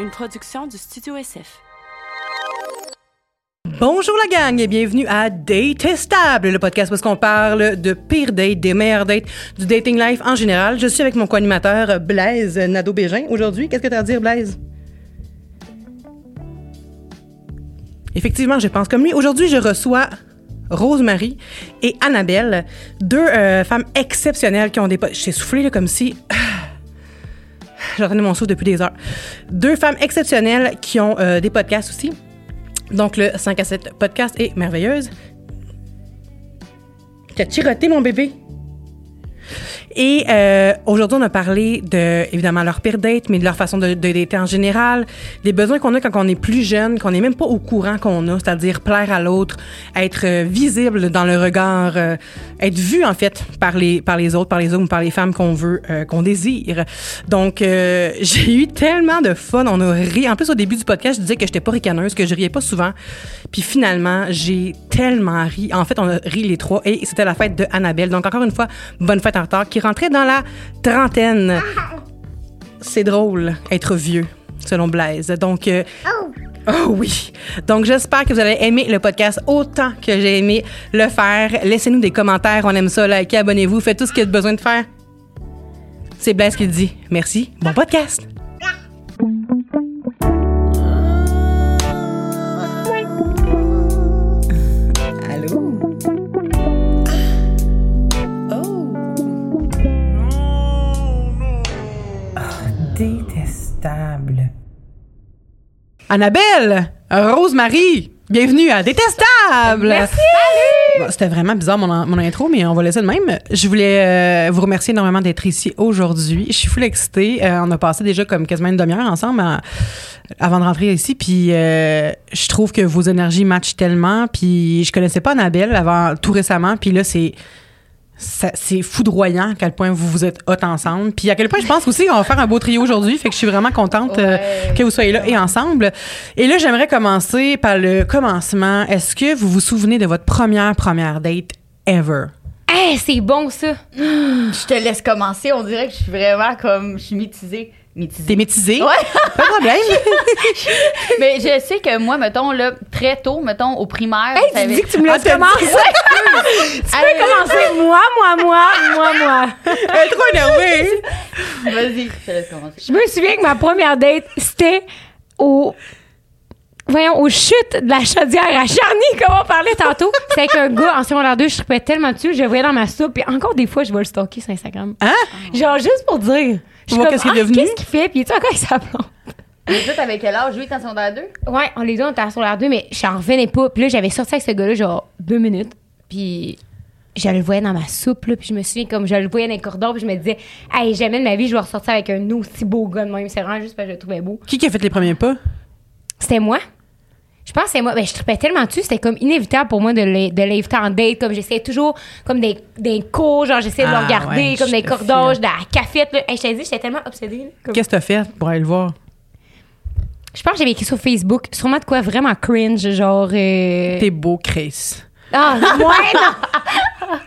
une production du Studio SF. Bonjour la gang et bienvenue à Datestable, le podcast où on parle de pire dates, des meilleures dates, du dating life en général. Je suis avec mon co-animateur Blaise Nadeau-Bégin. Aujourd'hui, qu'est-ce que tu as à dire, Blaise? Effectivement, je pense comme lui. Aujourd'hui, je reçois Rosemary et Annabelle, deux euh, femmes exceptionnelles qui ont des... po- J'ai soufflé là, comme si... J'entendais mon souffle depuis des heures. Deux femmes exceptionnelles qui ont euh, des podcasts aussi. Donc, le 5 à 7 podcast est merveilleuse. T'as tiroté, mon bébé? Et euh, aujourd'hui, on a parlé de, évidemment, leur pire date, mais de leur façon de, de dater en général, des besoins qu'on a quand on est plus jeune, qu'on n'est même pas au courant qu'on a, c'est-à-dire plaire à l'autre, être euh, visible dans le regard, euh, être vu, en fait, par les, par les autres, par les hommes par les femmes qu'on veut, euh, qu'on désire. Donc, euh, j'ai eu tellement de fun. On a ri. En plus, au début du podcast, je disais que j'étais pas ricaneuse, que je riais pas souvent. Puis finalement, j'ai tellement ri. En fait, on a ri les trois et c'était la fête de Annabelle. Donc, encore une fois, bonne fête en retard, qui rentrait dans la trentaine. C'est drôle, être vieux, selon Blaise. Donc, euh, Oh oui. Donc, j'espère que vous allez aimer le podcast autant que j'ai aimé le faire. Laissez-nous des commentaires. On aime ça. Likez, abonnez-vous. Faites tout ce qu'il y a besoin de faire. C'est Blaise qui le dit. Merci. Bon podcast. Annabelle, Rosemary, bienvenue à Détestable. Merci. Bon, C'était vraiment bizarre mon, mon intro, mais on va laisser de même. Je voulais euh, vous remercier énormément d'être ici aujourd'hui. Je suis full excitée. Euh, on a passé déjà comme quasiment une demi-heure ensemble à- avant de rentrer ici. Puis euh, je trouve que vos énergies matchent tellement. Puis je connaissais pas Annabelle avant tout récemment. Puis là, c'est c'est foudroyant à quel point vous vous êtes hot ensemble. Puis à quel point je pense aussi qu'on va faire un beau trio aujourd'hui. Fait que je suis vraiment contente euh, que vous soyez là et ensemble. Et là, j'aimerais commencer par le commencement. Est-ce que vous vous souvenez de votre première première date ever? Hey, c'est bon ça. Je te laisse commencer. On dirait que je suis vraiment comme. Je suis mitisée. T'es métisé? Ouais. Pas de problème. Mais je sais que moi, mettons, là, très tôt, mettons, au primaire. Hey, tu savais- dis que tu me Ah, laisses t'as commencer. tu peux commencer moi, moi, moi, moi, moi. Elle est trop énervée. Vas-y, je te laisse commencer. Je me souviens que ma première date, c'était au. Voyons, aux chutes de la chaudière à Charny, comme on parlait tantôt. C'était avec un gars en secondaire 2, je tripais tellement dessus, je le voyais dans ma soupe, puis encore des fois, je vais le stalker sur Instagram. Hein? Genre, juste pour dire. Je comme, qu'est-ce qu'il est ah, devenu. Qu'est-ce qu'il fait? Puis, tu sais, encore avec sa plante. Mais toi, t'avais quel âge? 8 en secondaire 2? Ouais, on les deux, on était à sur l'air 2, mais j'en revenais pas. Puis là, j'avais sorti avec ce gars-là, genre, deux minutes. Puis je le voyais dans ma soupe, là. Puis je me souviens, comme je le voyais dans les corridors, puis je me disais, hey, jamais de ma vie, je vais ressortir avec un aussi beau gars de même. C'est vraiment juste parce que je le trouvais beau. Qui qui a fait les premiers pas? C'était moi. Je pense que c'est moi. Ben, je tripais tellement dessus, c'était comme inévitable pour moi de l'in- de l'inviter en date. Comme j'essayais toujours, comme des, des cours, genre j'essayais de Ah, le regarder, ouais, comme des file. de la cafette, là. Hey, je t'ai dit, j'étais tellement obsédée. comme- Qu'est-ce que t'as fait pour aller le voir? Je pense que j'avais écrit sur Facebook, sûrement de quoi vraiment cringe, genre. euh, T'es beau, Chris. Ah, moi, non!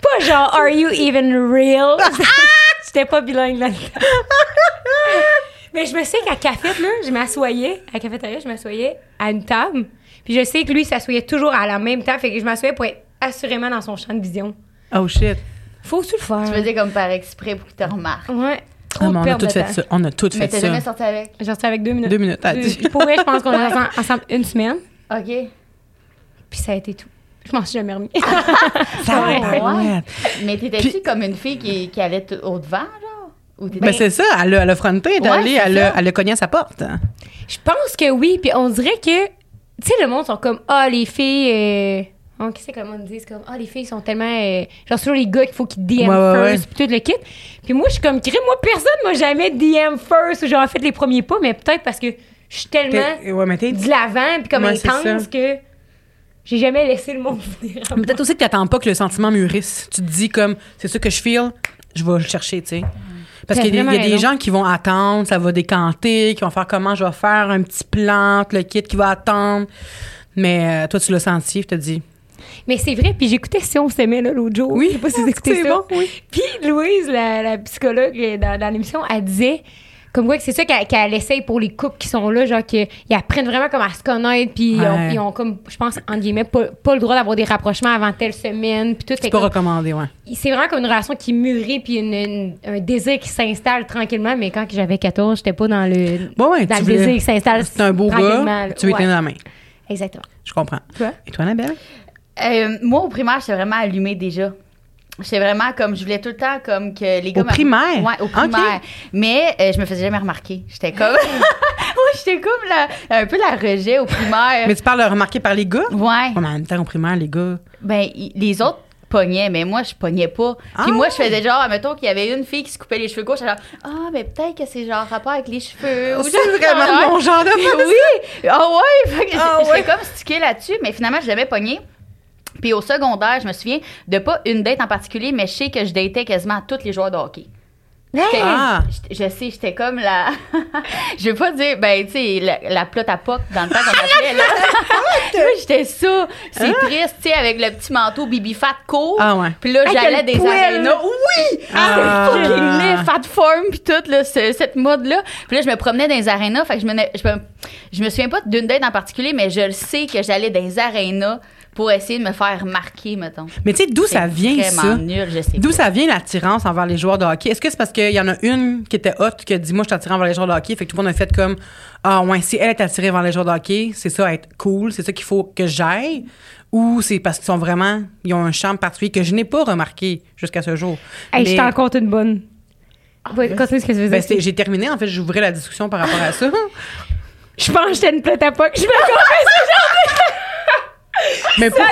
pas genre, are you even real? J'étais pas bilingue là-dedans. Mais je me sais qu'à Café, là, je m'assoyais, à la cafétéria, je m'assoyais à une table. Puis je sais que lui, il s'assoyait toujours à la même table. Fait que je m'assoyais pour être assurément dans son champ de vision. Oh shit. Faut-tu le faire? Tu faisais comme par exprès pour qu'il te remarque. Ouais. Trop Ah, de mais on a tout fait temps. ça. On a tout Mais fait t'as ça. jamais sorti avec? J'en restais avec deux minutes. Deux minutes, t'as dit. Pour vrai, je pense qu'on est ensemble, ensemble une semaine. OK. Puis ça a été tout. Je m'en suis jamais remis. Ça va, ouais. Mais t'étais-tu Puis- comme une fille qui, qui allait au-devant, genre? T'étais- Ben, c'est ça. Elle a, elle a fronté, elle Ouais, allée, elle, a- ça. elle a cogné à sa porte. Je pense que oui, puis on dirait que, tu sais, le monde sont comme, ah, les filles, euh... oh, qu'est-ce que le monde dit? C'est comme, ah, les filles sont tellement, euh... genre, c'est toujours les gars qu'il faut qu'ils DM Ouais, ouais, first, puis tout le kit. Puis moi, je suis comme, crée, moi, personne m'a jamais DM first, ou genre, fait les premiers pas, mais peut-être parce que je suis tellement Ouais, mais t'es. de l'avant, puis comme intense que j'ai jamais laissé le monde venir. Peut-être aussi que t'attends pas que le sentiment mûrisse. Tu te dis comme, c'est ça que je feel, je vais le chercher, tu sais. Parce qu'il y a, des- y a gens qui vont attendre, ça va décanter, qui vont faire comment je vais faire un petit plan, le kit qui va attendre. Mais euh, toi, tu l'as senti, je te dis. Mais c'est vrai, puis j'écoutais Si on s'aimait l'autre jour. Oui, Je sais pas si vous écoutez c'est ça. bon, oui. Puis Louise, la, la psychologue dans, dans l'émission, elle disait comme quoi que c'est ça qu'elle qu'elle essaye pour les couples qui sont là, genre qu'ils apprennent vraiment comme à se connaître, puis ils, ont, Ouais. ils ont comme, je pense, en guillemets, pas, pas le droit d'avoir des rapprochements avant telle semaine, puis tout. C'est pas comme- recommandé, ouais. c'est vraiment comme une relation qui mûrit, puis une- une- un désir qui s'installe tranquillement, mais quand j'avais 14, j'étais pas dans le, Ouais, ouais, dans tu le voulais- désir qui s'installe C'est un beau gars, tu veux Ouais. tenir la main. Exactement. Je comprends. Toi? Et toi, Annabelle? Euh, moi, au primaire, j'étais vraiment allumée déjà. J'étais vraiment comme, je voulais tout le temps comme que les gars... Au primaire? Ouais, au primaire. Mais euh, je me faisais jamais remarquer. J'étais comme... ouais, j'étais comme la- un peu la rejet au primaire. Mais tu parles de remarquer par les gars? Ouais. Ouais, mais en même temps, au primaire, les gars. Ben, y- les autres pognaient, mais moi, je pognais pas. Puis Ah! moi, je faisais genre, mettons qu'il y avait une fille qui se coupait les cheveux gauche, j'étais genre, ah, mais peut-être que c'est genre rapport avec les cheveux. ou C'est genre- vraiment mon genre de Oui! Ah ouais! Fait que Ah j'étais ouais. comme stickée là-dessus, mais finalement, je l'avais pogné. Puis au secondaire, je me souviens de pas une date en particulier, mais je sais que je datais quasiment tous les joueurs de hockey. Ah! Je sais, j'étais comme la. je veux pas dire, ben, tu sais, la, la plotte à poc dans le temps qu'on appelait, là. J'étais ça. C'est triste, tu sais, avec le petit manteau Bibi Fat court. Ah ouais. Puis là, j'allais des arénas. Oui! Ah. Ah, fucking fat form, puis tout, là, ce- cette mode-là. Puis là, je me promenais dans les arénas. Fait que je me, je me, je me souviens pas d'une date en particulier, mais je le sais que j'allais dans les arénas pour essayer de me faire remarquer, mettons. Mais tu sais, d'où ça C'est vient, ça? nul, je sais D'où ça vient l'attirance envers les joueurs de hockey? Est-ce que c'est parce qu'il y en a une qui était hot qui a dit Moi, je suis attirée envers les joueurs de hockey? Fait que tout le monde a fait comme Ah, ouais, si elle est attirée vers les joueurs de hockey, c'est ça, être cool, c'est ça qu'il faut que j'aille? Ou c'est parce qu'ils sont vraiment. Ils ont un charme particulier que je n'ai pas remarqué jusqu'à ce jour? Hey, Mais- je t'en compte une bonne. Ouais, continue ce que tu veux ben, j'ai terminé, en fait, j'ouvrais la discussion par rapport à ça. Je pense que j'étais une plate à poc. Je me confesse. Mais pourquoi?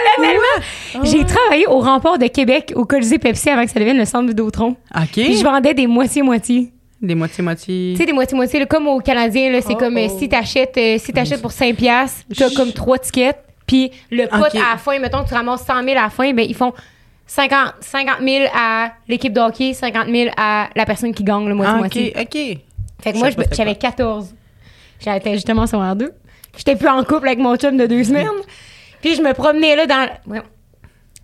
J'ai travaillé au rempart de Québec, au Colisée Pepsi, avant que ça devienne le centre Vidéotron. OK. Puis je vendais des moitié-moitié. Des moitiés-moitiés. Tu sais, des moitié-moitié, là, comme aux Canadiens, là, c'est Oh, comme euh, si t'achètes euh, si t'achètes pour 5 piastres, t'as comme trois tickets. Puis le pot à la fin, mettons que tu ramasses 100 000 à la fin, ben ils font 50, 50 000 à l'équipe de hockey, 50 000 à la personne qui gagne le Ah, moitié-moitié. OK, OK. Fait que moi, j'avais quoi. 14. J'étais justement sur r 2. J'étais plus en couple avec mon chum de deux semaines. Puis je me promenais là dans. ouais.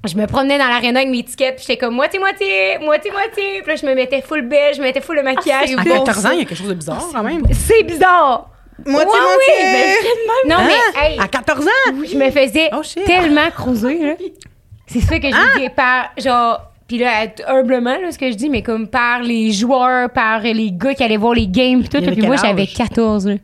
Je me promenais dans l'aréna avec mes tickets, puis j'étais comme moitié-moitié, moitié-moitié. Puis là, je me mettais full beige, je me mettais full le maquillage. c'est À puis- bon, 14 ans, il y a quelque chose de bizarre quand même. C'est bizarre! Moitié-moitié. Ouais, oui, mais- Non, Hein? mais, hey, À 14 ans? je me faisais Oh, tellement cruiser, là. C'est ça que je Ah! dis par, genre, puis là, humblement, là, ce que je dis, mais comme par les joueurs, par les gars qui allaient voir les games, puis tout. Puis moi, j'avais âge? 14, là.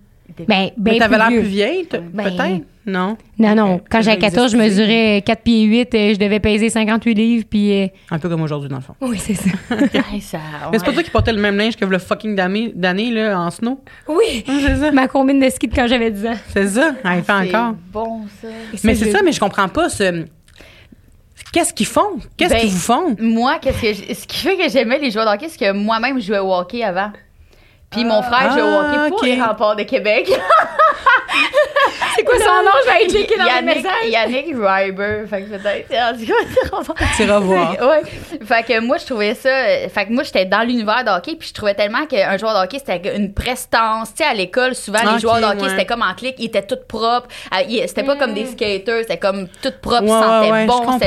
Ben, ben Mais t'avais l'air vieux. plus vieille, Ben- peut-être? Non? Non, non. Quand j'avais 14, je mesurais 4 pieds 8, euh, je devais peser 58 livres, puis... euh, Un peu comme aujourd'hui, dans le fond. Oui, c'est ça. Hey, ça, Mais c'est pas toi qui portais le même linge que le fucking d'année, d'année, là, en snow? oui! Ah, c'est ça. Ma combine de ski de quand j'avais 10 ans. C'est ça. Ah, il fait C'est encore. bon, ça. Mais c'est ça, mais je comprends pas ce... Qu'est-ce qu'ils font? Qu'est-ce Ben, qu'ils vous font? Moi, qu'est-ce que ce qui fait que j'aimais les joueurs de hockey, c'est que moi-même, je jouais au hockey avant. Puis mon frère jouait au Ah, hockey pour ok. les remparts de Québec. C'est quoi son nom? Je vais cliquer dans le Yannick, message? Yannick Ryber. Fait que peut-être. Tout. Tu iras voir. ouais. Fait que moi, je trouvais ça. Fait que moi, j'étais dans l'univers de hockey, puis je trouvais tellement qu'un joueur de hockey, c'était une prestance. Tu sais, à l'école, souvent, les joueurs de hockey, ouais. c'était comme en clic, ils étaient tous propres. Euh, ils- C'était pas comme des skaters, c'était comme tout propre, ils Ouais, sentaient ouais, ouais, bon.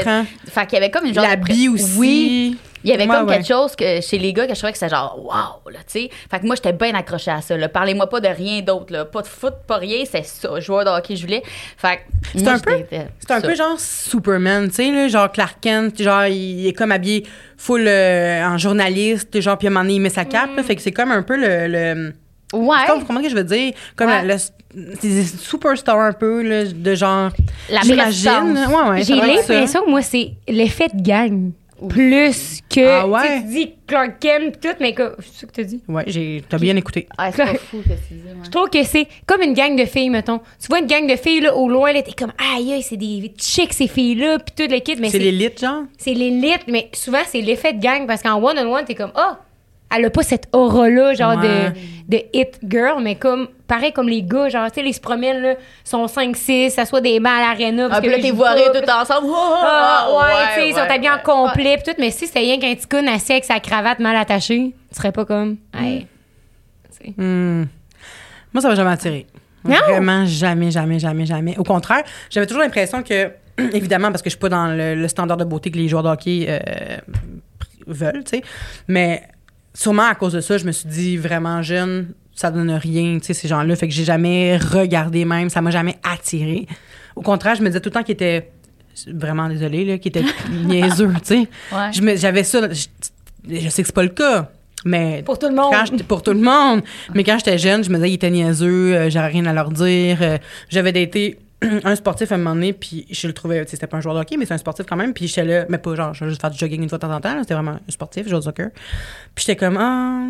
Fait qu'il y avait comme une genre de L'habit pre- aussi. Oui. Il y avait Ouais, comme ouais. quelque chose que chez les gars que je trouvais que c'était genre wow là tu sais. Fait que moi j'étais bien accrochée à ça là. Parlez-moi pas de rien d'autre là. Pas de foot pas rien c'est ça. Joueur de hockey je voulais. Fait que C'est un peu- C'est un peu genre Superman, tu sais, là, genre Clark Kent, genre, il est comme habillé full euh, en journaliste, genre, puis à un moment donné, il met sa cape, là, fait que c'est comme un peu le... le ouais. comme- comment que je veux dire? Comme Ouais. la- des superstars un peu, là, de genre... La J'imagine. Ouais, J'ai l'impression que moi, c'est l'effet de gang. Plus que. Ah ouais? Tu tu dis Clark Kent tout, mais que. C'est ça que t'as dit? Ouais, j'ai, t'as bien écouté. Ah, c'est pas fou que tu dis ouais. Je trouve que c'est comme une gang de filles, mettons. Tu vois une gang de filles, là, au loin, là, t'es comme, aïe, aïe, c'est des chicks, ces filles-là, pis tout le kit, mais C'est c'est l'élite, genre? c'est l'élite, mais souvent, c'est l'effet de gang, parce qu'en one-on-one, t'es comme, ah, elle a pas cette aura-là, genre Ouais. de, de hit girl, mais comme, pareil comme les gars, genre, tu sais, ils se promènent, là, sont 5-6, s'assoient des bancs à l'aréna. Ah, parce puis que là, t'es ils voirés tout ensemble. Ah, ouais, tu sais, ils sont ouais, habillés en ouais. complet pis tout, mais si c'était rien qu'un petit con assis avec sa cravate mal attachée, tu serais pas comme, hey. Tu sais. Hmm. Moi, ça m'a jamais attiré. Non? Vraiment, jamais, jamais, jamais, jamais. Au contraire, j'avais toujours l'impression que, évidemment, parce que je suis pas dans le, le standard de beauté que les joueurs de hockey euh, veulent, tu sais, mais sûrement à cause de ça, je me suis dit vraiment jeune, ça donne rien, tu sais, ces gens-là. Fait que j'ai jamais regardé même, ça m'a jamais attiré. Au contraire, je me disais tout le temps qu'ils étaient vraiment désolé là, qu'ils étaient niaiseux, tu sais. Ouais. J'avais ça, je, je sais que c'est pas le cas, mais Pour tout le monde. quand pour tout le monde. Mais quand j'étais jeune, je me disais qu'ils étaient niaiseux, euh, j'avais rien à leur dire. euh, J'avais daté un sportif à un moment donné, puis je le trouvais, tu sais, c'était pas un joueur de hockey, mais c'est un sportif quand même, puis j'étais là, mais pas genre, je vais juste faire du jogging une fois de temps en temps, c'était vraiment un sportif, joueur de soccer. Puis j'étais comme, ah,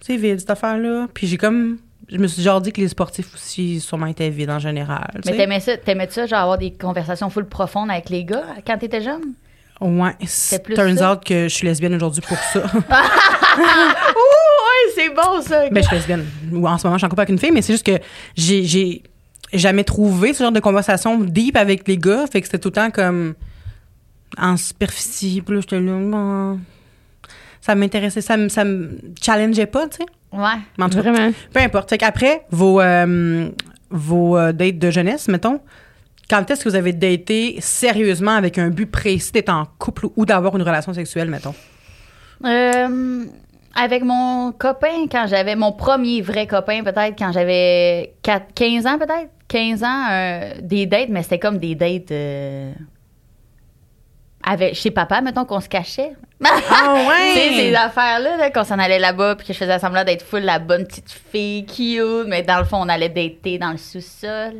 c'est vide cette affaire-là. Puis j'ai comme, je me suis genre dit que les sportifs aussi, sûrement étaient vides en général. Mais t'aimais ça, t'aimais ça, genre avoir des conversations full profondes avec les gars quand t'étais jeune? Ouais, C'est plus turns ça? out que je suis lesbienne aujourd'hui pour ça. ouais, c'est bon ça. Ben, je suis lesbienne. Ou en ce moment, je suis en couple avec une fille, mais c'est juste que j'ai jamais trouvé ce genre de conversation deep avec les gars. Fait que c'était tout le temps comme en superficie. Puis là, j'étais là, bon, ça m'intéressait, ça me, ça me challengeait pas, tu sais. Ouais. Mais en tout cas, Vraiment. peu importe. Fait qu'après, vos, euh, vos euh, dates de jeunesse, mettons, quand est-ce que vous avez daté sérieusement avec un but précis d'être en couple ou d'avoir une relation sexuelle, mettons? Euh, avec mon copain, quand j'avais mon premier vrai copain, peut-être quand j'avais 4 15 ans, peut-être 15 ans, euh, des dates, mais c'était comme des dates euh, avec chez papa, mettons qu'on se cachait. Ah Tu sais, ces affaires-là, là, qu'on s'en allait là-bas, puis que je faisais semblant d'être full la bonne petite fille cute, mais dans le fond, on allait dater dans le sous-sol.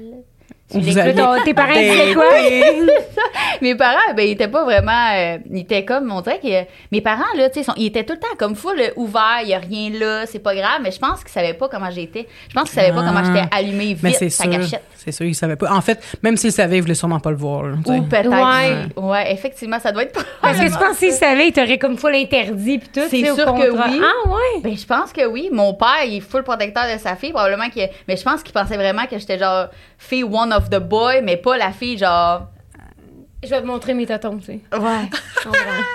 Tu Vous l'écoutes, ton- tes parents disaient quoi? mes parents, ben, ils étaient pas vraiment. euh, ils étaient comme. On dirait que. Mes parents, là, tu sais, sont- ils étaient tout le temps comme full ouverts, il y a rien là, c'est pas grave, mais je pense qu'ils savaient pas comment j'étais. Je pense qu'ils savaient pas Ah. comment j'étais allumée Mais vite, c'est sa sûr. gâchette. C'est sûr, ils savaient pas. En fait, même s'ils savaient, ils voulaient sûrement pas le voir. là. Ou peut-être. Ouais. Effectivement, ça doit être pas. Parce que tu penses qu'ils savaient, ils t'auraient comme full interdit puis tout. C'est sûr que oui. Ah ouais. Ben, je pense que oui. Mon père, il est full protecteur de sa fille, probablement que. Mais je pense qu'il pensait vraiment que j'étais genre fille one of the boy, mais pas la fille genre. Je vais te montrer mes totons, tu sais. Ouais.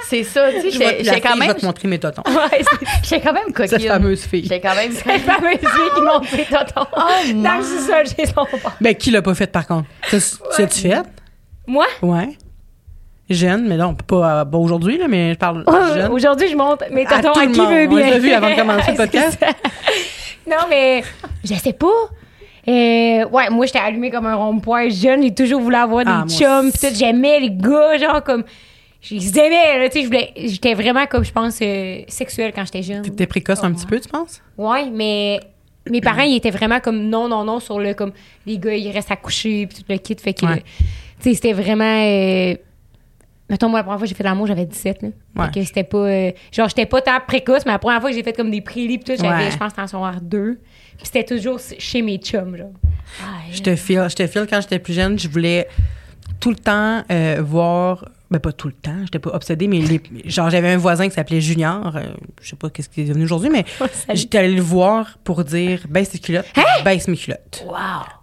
c'est ça, tu sais. J'étais quand fille, je même. vais te montrer mes totons. Ouais, c'est J'étais quand même coquine. Cette fameuse fille. J'étais quand même. la fameuse fille qui montre ses totons. Dans le sous-sol chez son père. Ben, qui l'a pas fait, par contre? Tu tu l'as-tu fait? Moi? Ouais. Jeune, mais là, on peut pas, euh, pas aujourd'hui, là, mais je parle jeune. Aujourd'hui, je monte mes tout à, le qui monde. veut On bien. l'a vu avant de commencer le C'est podcast. ça. non, mais je sais pas. Euh, ouais, moi, j'étais allumée comme un rond-point jeune. J'ai toujours voulu avoir des Ah, chums. Pis tout, j'aimais les gars, genre, comme... Je les aimais, là, tu sais. J'étais vraiment, comme, je pense, euh, sexuelle quand j'étais jeune. T'étais précoce un petit peu, tu penses? Ouais, mais mes parents, ils étaient vraiment comme non, non, non sur le comme les gars, ils restent à coucher puis tout le kit. Fait que, Ouais. tu sais, c'était vraiment. euh, mettons, moi, la première fois que j'ai fait l'amour, j'avais 17. Là. Ouais. Fait que c'était pas. euh, genre, j'étais pas tant précoce, mais la première fois que j'ai fait comme des prélis puis tout, j'avais, Ouais. je pense, en secondaire 2. Puis c'était toujours chez mes chums, genre. Je te file, je te file quand j'étais plus jeune, je voulais tout le temps euh, voir ben pas tout le temps, j'étais pas obsédée mais les- genre j'avais un voisin qui s'appelait Junior, euh, je sais pas qu'est-ce qu'il est devenu aujourd'hui mais j'étais allée le voir pour dire baisse tes culottes, je baisse mes culottes. Wow.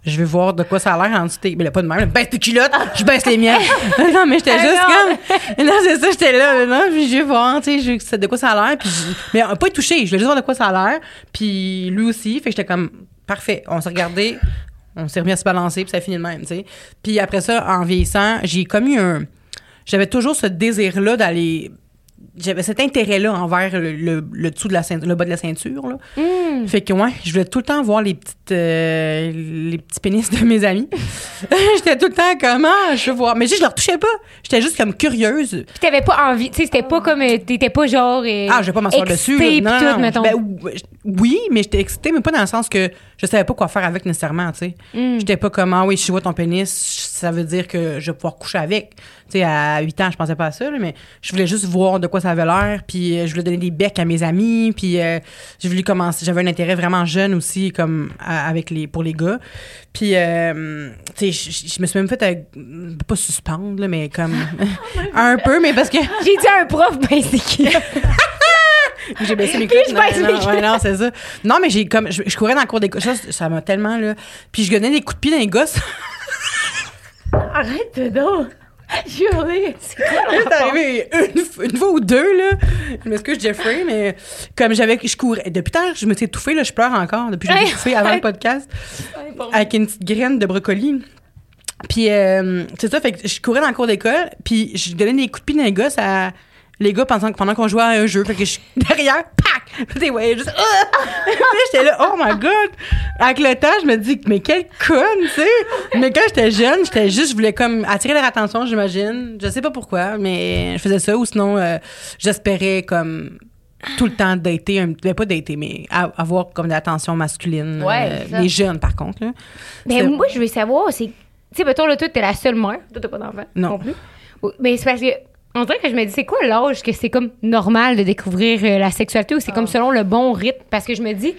Je veux voir de quoi ça a l'air en dessous mais là, pas de même, là, baisse tes culottes, je baisse les miennes. non mais j'étais Ah, juste comme non, c'est ça, j'étais là, non, puis je veux voir, tu sais, de quoi ça a l'air puis mais euh, pas touché, je voulais juste voir de quoi ça a l'air, puis lui aussi, fait que j'étais comme parfait, on s'est regardé on s'est remis à se balancer, puis ça finit de même, tu sais. Puis après ça, en vieillissant, j'ai comme eu un... J'avais toujours ce désir-là d'aller... J'avais cet intérêt-là envers le, le, le dessous de la ceinture, le bas de la ceinture, là. Hmm. Fait que, ouais, je voulais tout le temps voir les petites... euh, les petits pénis de mes amis. J'étais tout le temps comme, ah, je veux voir. Mais je, je leur touchais pas. J'étais juste comme curieuse. Puis t'avais pas envie, tu sais, c'était pas comme. euh, T'étais pas genre. euh, Ah, je vais pas m'asseoir dessus. là. Non, tout, non. mettons. Ben, ou- oui, mais j'étais excitée, mais pas dans le sens que je savais pas quoi faire avec nécessairement, tu sais. Mm. J'étais pas comme, ah oui, si je vois ton pénis, ça veut dire que je vais pouvoir coucher avec. Tu sais, à 8 ans, je pensais pas à ça, là, mais je voulais juste voir de quoi ça avait l'air, puis euh, je voulais donner des becs à mes amis, puis euh, j'ai voulu commencer. J'avais un intérêt vraiment jeune aussi, comme à- avec les pour les gars. Puis, euh, tu sais, je- me suis même fait, euh, pas suspendre, là, mais comme un peu, mais parce que J'ai dit à un prof, ben c'est qui? j'ai baissé mes culottes. je non, baisse mes non, ouais, non, c'est ça. Non, mais j'ai comme. Je, je courais dans le cours d'école. Ça, ça m'a tellement, là. Puis je donnais des coups de pied dans les gosses. Arrête donc! Juré! C'est arrivé une, une fois ou deux, là. Je m'excuse, Jeffrey, mais comme j'avais. Je courais. Depuis tard, je me suis étouffée, là. Je pleure encore depuis que j'ai étouffé avant le podcast. Avec une petite graine de brocoli. Puis, euh, c'est ça, fait que je courais dans le cours d'école, puis je donnais des coups de pied dans les gosses à les gars pendant, pendant qu'on jouait à un jeu. Fait que je, derrière, pac! Puis ouais, juste, ah! J'étais là, oh my god! Avec le temps, je me dis, mais quelle conne, tu sais! Mais quand j'étais jeune, j'étais juste, je voulais comme attirer leur attention, j'imagine. Je sais pas pourquoi, mais je faisais ça, ou sinon, euh, j'espérais comme tout le temps dater, un, ben, pas dater, mais avoir comme de l'attention masculine. Ouais, euh, ça. les jeunes, par contre, là. Mais C'est- moi, je veux savoir, c'est. Tu sais, mettons, là, toi, t'es la seule mère. Toi, t'as pas d'enfant. Non. plus. Ou- Mais c'est parce que. On dirait que je me dis, c'est quoi l'âge que c'est comme normal de découvrir euh, la sexualité ou c'est Ah. comme selon le bon rythme? Parce que je me dis,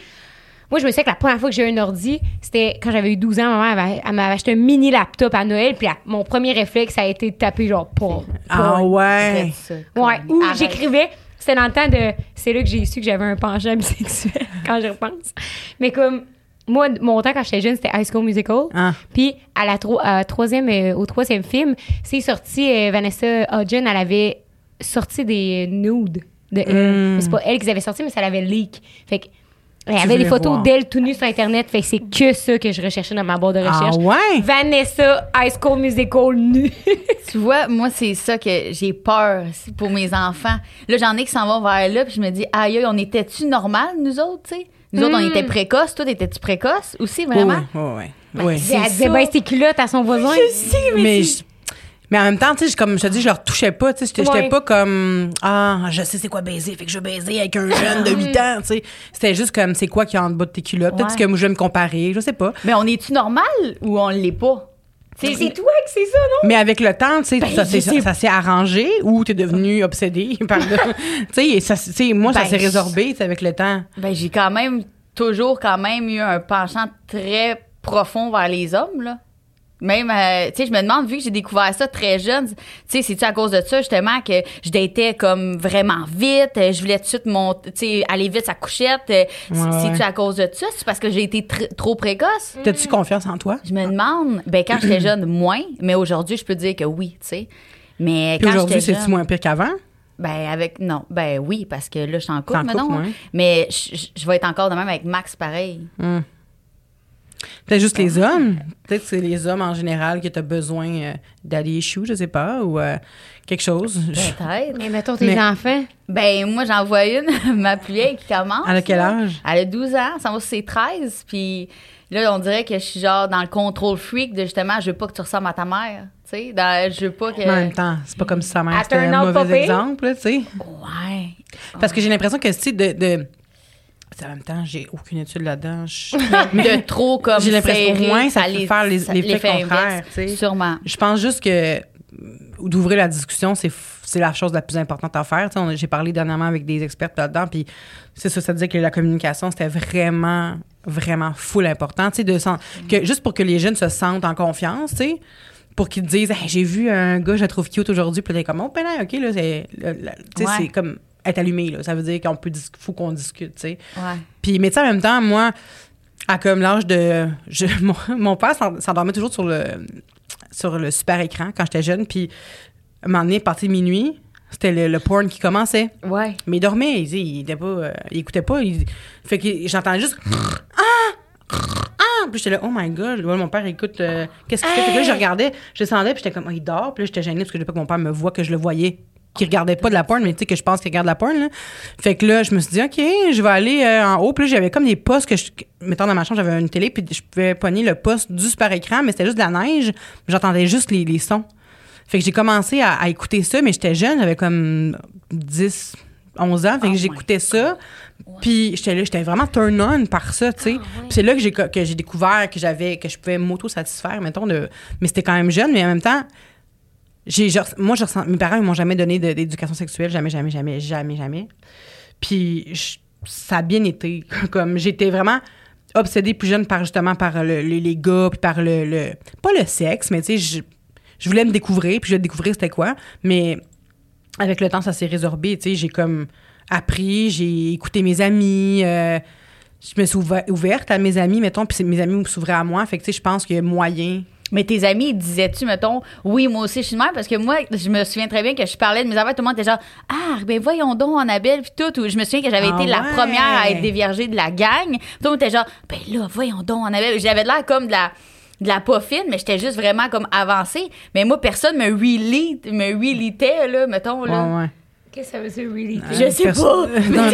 moi, je me sais que la première fois que j'ai eu un ordi, c'était quand j'avais eu 12 ans. Ma mère avait- elle m'avait acheté un mini laptop à Noël. Puis la- mon premier réflexe, ça a été de taper genre pas. Ah ouais! Ça, Ouais, ou j'écrivais. C'était dans le temps de. C'est là que j'ai su que j'avais un penchant bisexuel, quand je repense. Mais comme. Moi, mon temps quand j'étais jeune, c'était High School Musical. Ah. Puis à la tro- à troisième, euh, au troisième film, c'est sorti, euh, Vanessa Hudgens, elle avait sorti des nudes de elle. Mm. Mais c'est pas elle qui les avait sorti, mais ça l'avait leak. Fait que. Tu avait des photos voir. d'elle tout nue sur Internet. Fait que c'est que ça que je recherchais dans ma barre de Ah recherche. ouais? Vanessa High School Musical nue. Tu vois, moi, c'est ça que j'ai peur pour mes enfants. Là, j'en ai qui s'en vont vers là, puis je me dis, aïe, aïe, on était-tu normal, nous autres, tu sais? Nous autres, on était précoces. Toi, étais-tu précoce aussi, vraiment? Oui, oui, oui. oui. Elle disait, ben, ses culottes à son voisin. mais je- mais en même temps, tu sais, je- comme je te dis, je leur touchais pas, tu sais, j'étais j'étais Ouais. pas comme ah, je sais c'est quoi baiser, fait que je baiser avec un jeune de 8 ans, tu sais. C'était juste comme c'est quoi qui est en bas de tes culottes, peut-être que moi je vais me comparer, je sais pas. Mais on est-tu normal ou on l'est pas? C'est toi que c'est ça, non? Mais avec le temps, tu sais, Ben, ça, s'est- sais. ça s'est arrangé ou t'es devenu obsédé par le, tu sais, moi ça Ben, s'est résorbé, avec le temps. Ben, j'ai quand même toujours quand même eu un penchant très profond vers les hommes, là. Même, euh, tu sais, je me demande, vu que j'ai découvert ça très jeune, tu sais, c'est-tu à cause de ça, justement, que je datais comme vraiment vite, euh, je voulais tout de suite sais, aller vite sa couchette. euh, Ouais, C'est-tu ouais. à cause de ça? C'est parce que j'ai été tr- trop précoce? T'as-tu confiance en toi? Je me demande, ben, quand j'étais jeune, moins, mais aujourd'hui, je peux dire que oui, tu sais. Mais Puis quand aujourd'hui, c'est-tu moins pire qu'avant? ben, avec, non, ben oui, parce que là, je suis en couple maintenant. ouais. Mais je je- je vais être encore de même avec Max, pareil. Peut-être juste les hommes. Peut-être que c'est les hommes en général que t'as besoin euh, d'aller chou, je sais pas, ou euh, quelque chose. Peut-être. Mais mettons tes Mais- enfants. Ben, moi, j'en vois une, ma plus vieille qui commence. Elle a quel là. âge? Elle a 12 ans, ça va ses 13. Puis là, on dirait que je suis genre dans le contrôle freak de justement, je veux pas que tu ressembles à ta mère. Tu sais, dans- je veux pas que. Mais en même temps, c'est pas comme si sa mère c'était un mauvais exemple, là, tu sais. Ouais. Parce que j'ai l'impression que, tu sais, de... de... En même temps, j'ai aucune étude là-dedans. Je- De trop comme. J'ai l'impression qu'au moins, ça peut les- faire les- l'effet contraire. Sûrement. Je pense juste que ou d'ouvrir la discussion, c'est c'est la chose la plus importante à faire. On- J'ai parlé dernièrement avec des experts là-dedans, puis c'est ça, ça disait que la communication, c'était vraiment, vraiment full important. De sen- que, juste pour que les jeunes se sentent en confiance, tu sais, pour qu'ils te disent Hey, j'ai vu un gars, je le trouve cute aujourd'hui, puis là, t'es comme, oh, ben, OK, là, c'est Ouais. c'est comme être allumé, là. Ça veut dire qu'on peut, faut qu'on discute, tu sais. Ouais. Puis, mais tu sais, en même temps, moi, à comme l'âge de. je- mon, mon père s'en- s'endormait toujours sur le, sur le super écran quand j'étais jeune. Puis, à un moment donné, parti de minuit, c'était le, le porn qui commençait. Ouais. Mais il dormait, il, il, était pas, euh, il écoutait pas. Il, fait que j'entendais juste. Ah! Ah! Puis j'étais là, oh my god, Ouais, mon père écoute, euh, qu'est-ce qu'il fait? Fait que là, je regardais, je descendais, puis j'étais comme, oh, il dort. Puis là, j'étais gênée parce que je pas que mon père me voit que je le voyais. Qu'il regardait pas de la porn, mais tu sais, que je pense qu'il regarde la porn, là. Fait que là, je me suis dit, OK, je vais aller euh, en haut. Puis là, j'avais comme des postes que je. Mettons, dans ma chambre, j'avais une télé, puis je pouvais pogner le poste du super écran, mais c'était juste de la neige. J'entendais juste les, les sons. Fait que j'ai commencé à, à écouter ça, mais j'étais jeune, j'avais comme 10, 11 ans. Fait que Oh j'écoutais ça. Puis j'étais là, j'étais vraiment turn on par ça, tu sais. Puis c'est là que j'ai que j'ai découvert que j'avais que je pouvais m'auto-satisfaire, mettons de mais c'était quand même jeune, mais en même temps j'ai moi je ressens mes parents ils m'ont jamais donné d'éducation sexuelle, jamais jamais jamais jamais jamais. Puis ça a bien été comme j'étais vraiment obsédée plus jeune par justement par le- le- les gars puis par le, le- pas le sexe, mais tu sais je, je voulais me découvrir puis je voulais découvrir c'était quoi, mais avec le temps, ça s'est résorbé. Tu sais, j'ai comme appris, j'ai écouté mes amis, euh, je me suis ouver- ouverte à mes amis, mettons, puis mes amis s'ouvraient à moi. Fait que, tu sais, je pense qu'il y a moyen. Mais tes amis, disais-tu, mettons, oui, moi aussi, je suis même, parce que moi, je me souviens très bien que je parlais de mes affaires, tout le monde était genre, ah, ben voyons donc, Annabelle, puis tout. Ou je me souviens que j'avais Ah été la première à être déviergée de la gang. Tout le monde était genre, ben là, voyons donc, Annabelle. J'avais de l'air comme de la de la pas fine, mais j'étais juste vraiment comme avancée. Mais moi, personne me relate, me relatait, là, mettons, là. Ouais, ouais. Qu'est-ce que ça veut dire, really? Euh, Je sais pas. euh, non,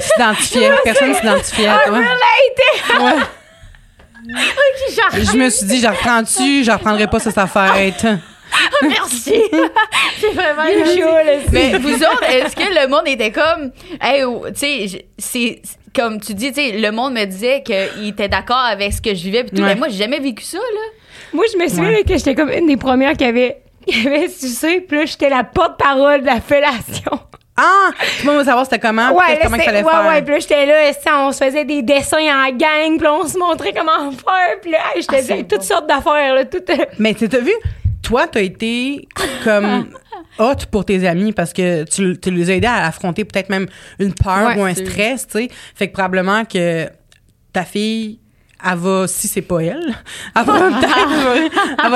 s'identifiait. Personne s'identifiait à toi. Ouais. Je me suis dit, je reprends-tu, je reprendrai pas ça, sa fête. Merci. c'est vraiment chaud, Mais vous autres, est-ce que le monde était comme, hey, oh, tu sais, c'est c'est- comme tu dis, tu sais, le monde me disait qu'il était d'accord avec ce que je vivais, puis tout. Ouais. Mais moi, j'ai jamais vécu ça, là. Moi, je me souviens Ouais. que j'étais comme une des premières qui avait, qui avait sucé, puis là, j'étais la porte-parole de la fellation. Ah! Tout le monde veut savoir c'était comment, là, comment il fallait ouais, faire. ouais, puis là, j'étais là, on se faisait des dessins en gang, puis on se montrait comment faire, puis là, j'étais Ah, avec toutes bon. sortes d'affaires, là, toutes... euh, Mais tu t'as vu, toi, t'as été comme hot pour tes amis parce que tu, tu les as aidés à affronter peut-être même une peur Ouais, ou un stress, tu sais. Fait que probablement que ta fille, elle va, si c'est pas elle, elle va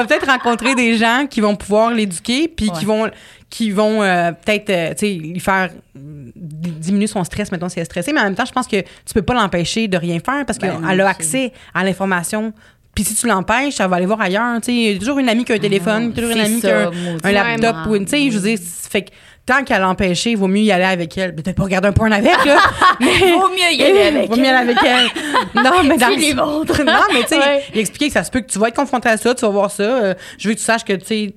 peut-être, va rencontrer des gens qui vont pouvoir l'éduquer puis qui vont qui vont euh, peut-être euh, tu sais lui faire diminuer son stress mettons si elle est stressée. Mais en même temps je pense que tu peux pas l'empêcher de rien faire parce Ben, qu'elle a accès à l'information puis si tu l'empêches, ça va aller voir ailleurs. Tu sais, il y a toujours une amie qui a un téléphone, toujours une amie qui a un- un laptop ou une, tu sais, je veux dire, fait que tant qu'à l'empêcher, il vaut mieux y aller avec elle. Peut-être pas regarder un porn avec, là. mais Vaut mieux y aller avec Vaut mieux y aller avec elle. Non, mais dans Tu lui montres. Non, mais tu sais, Ouais. il expliquait que ça se peut que tu vas être confronté à ça, tu vas voir ça. euh, je veux que tu saches que, tu sais,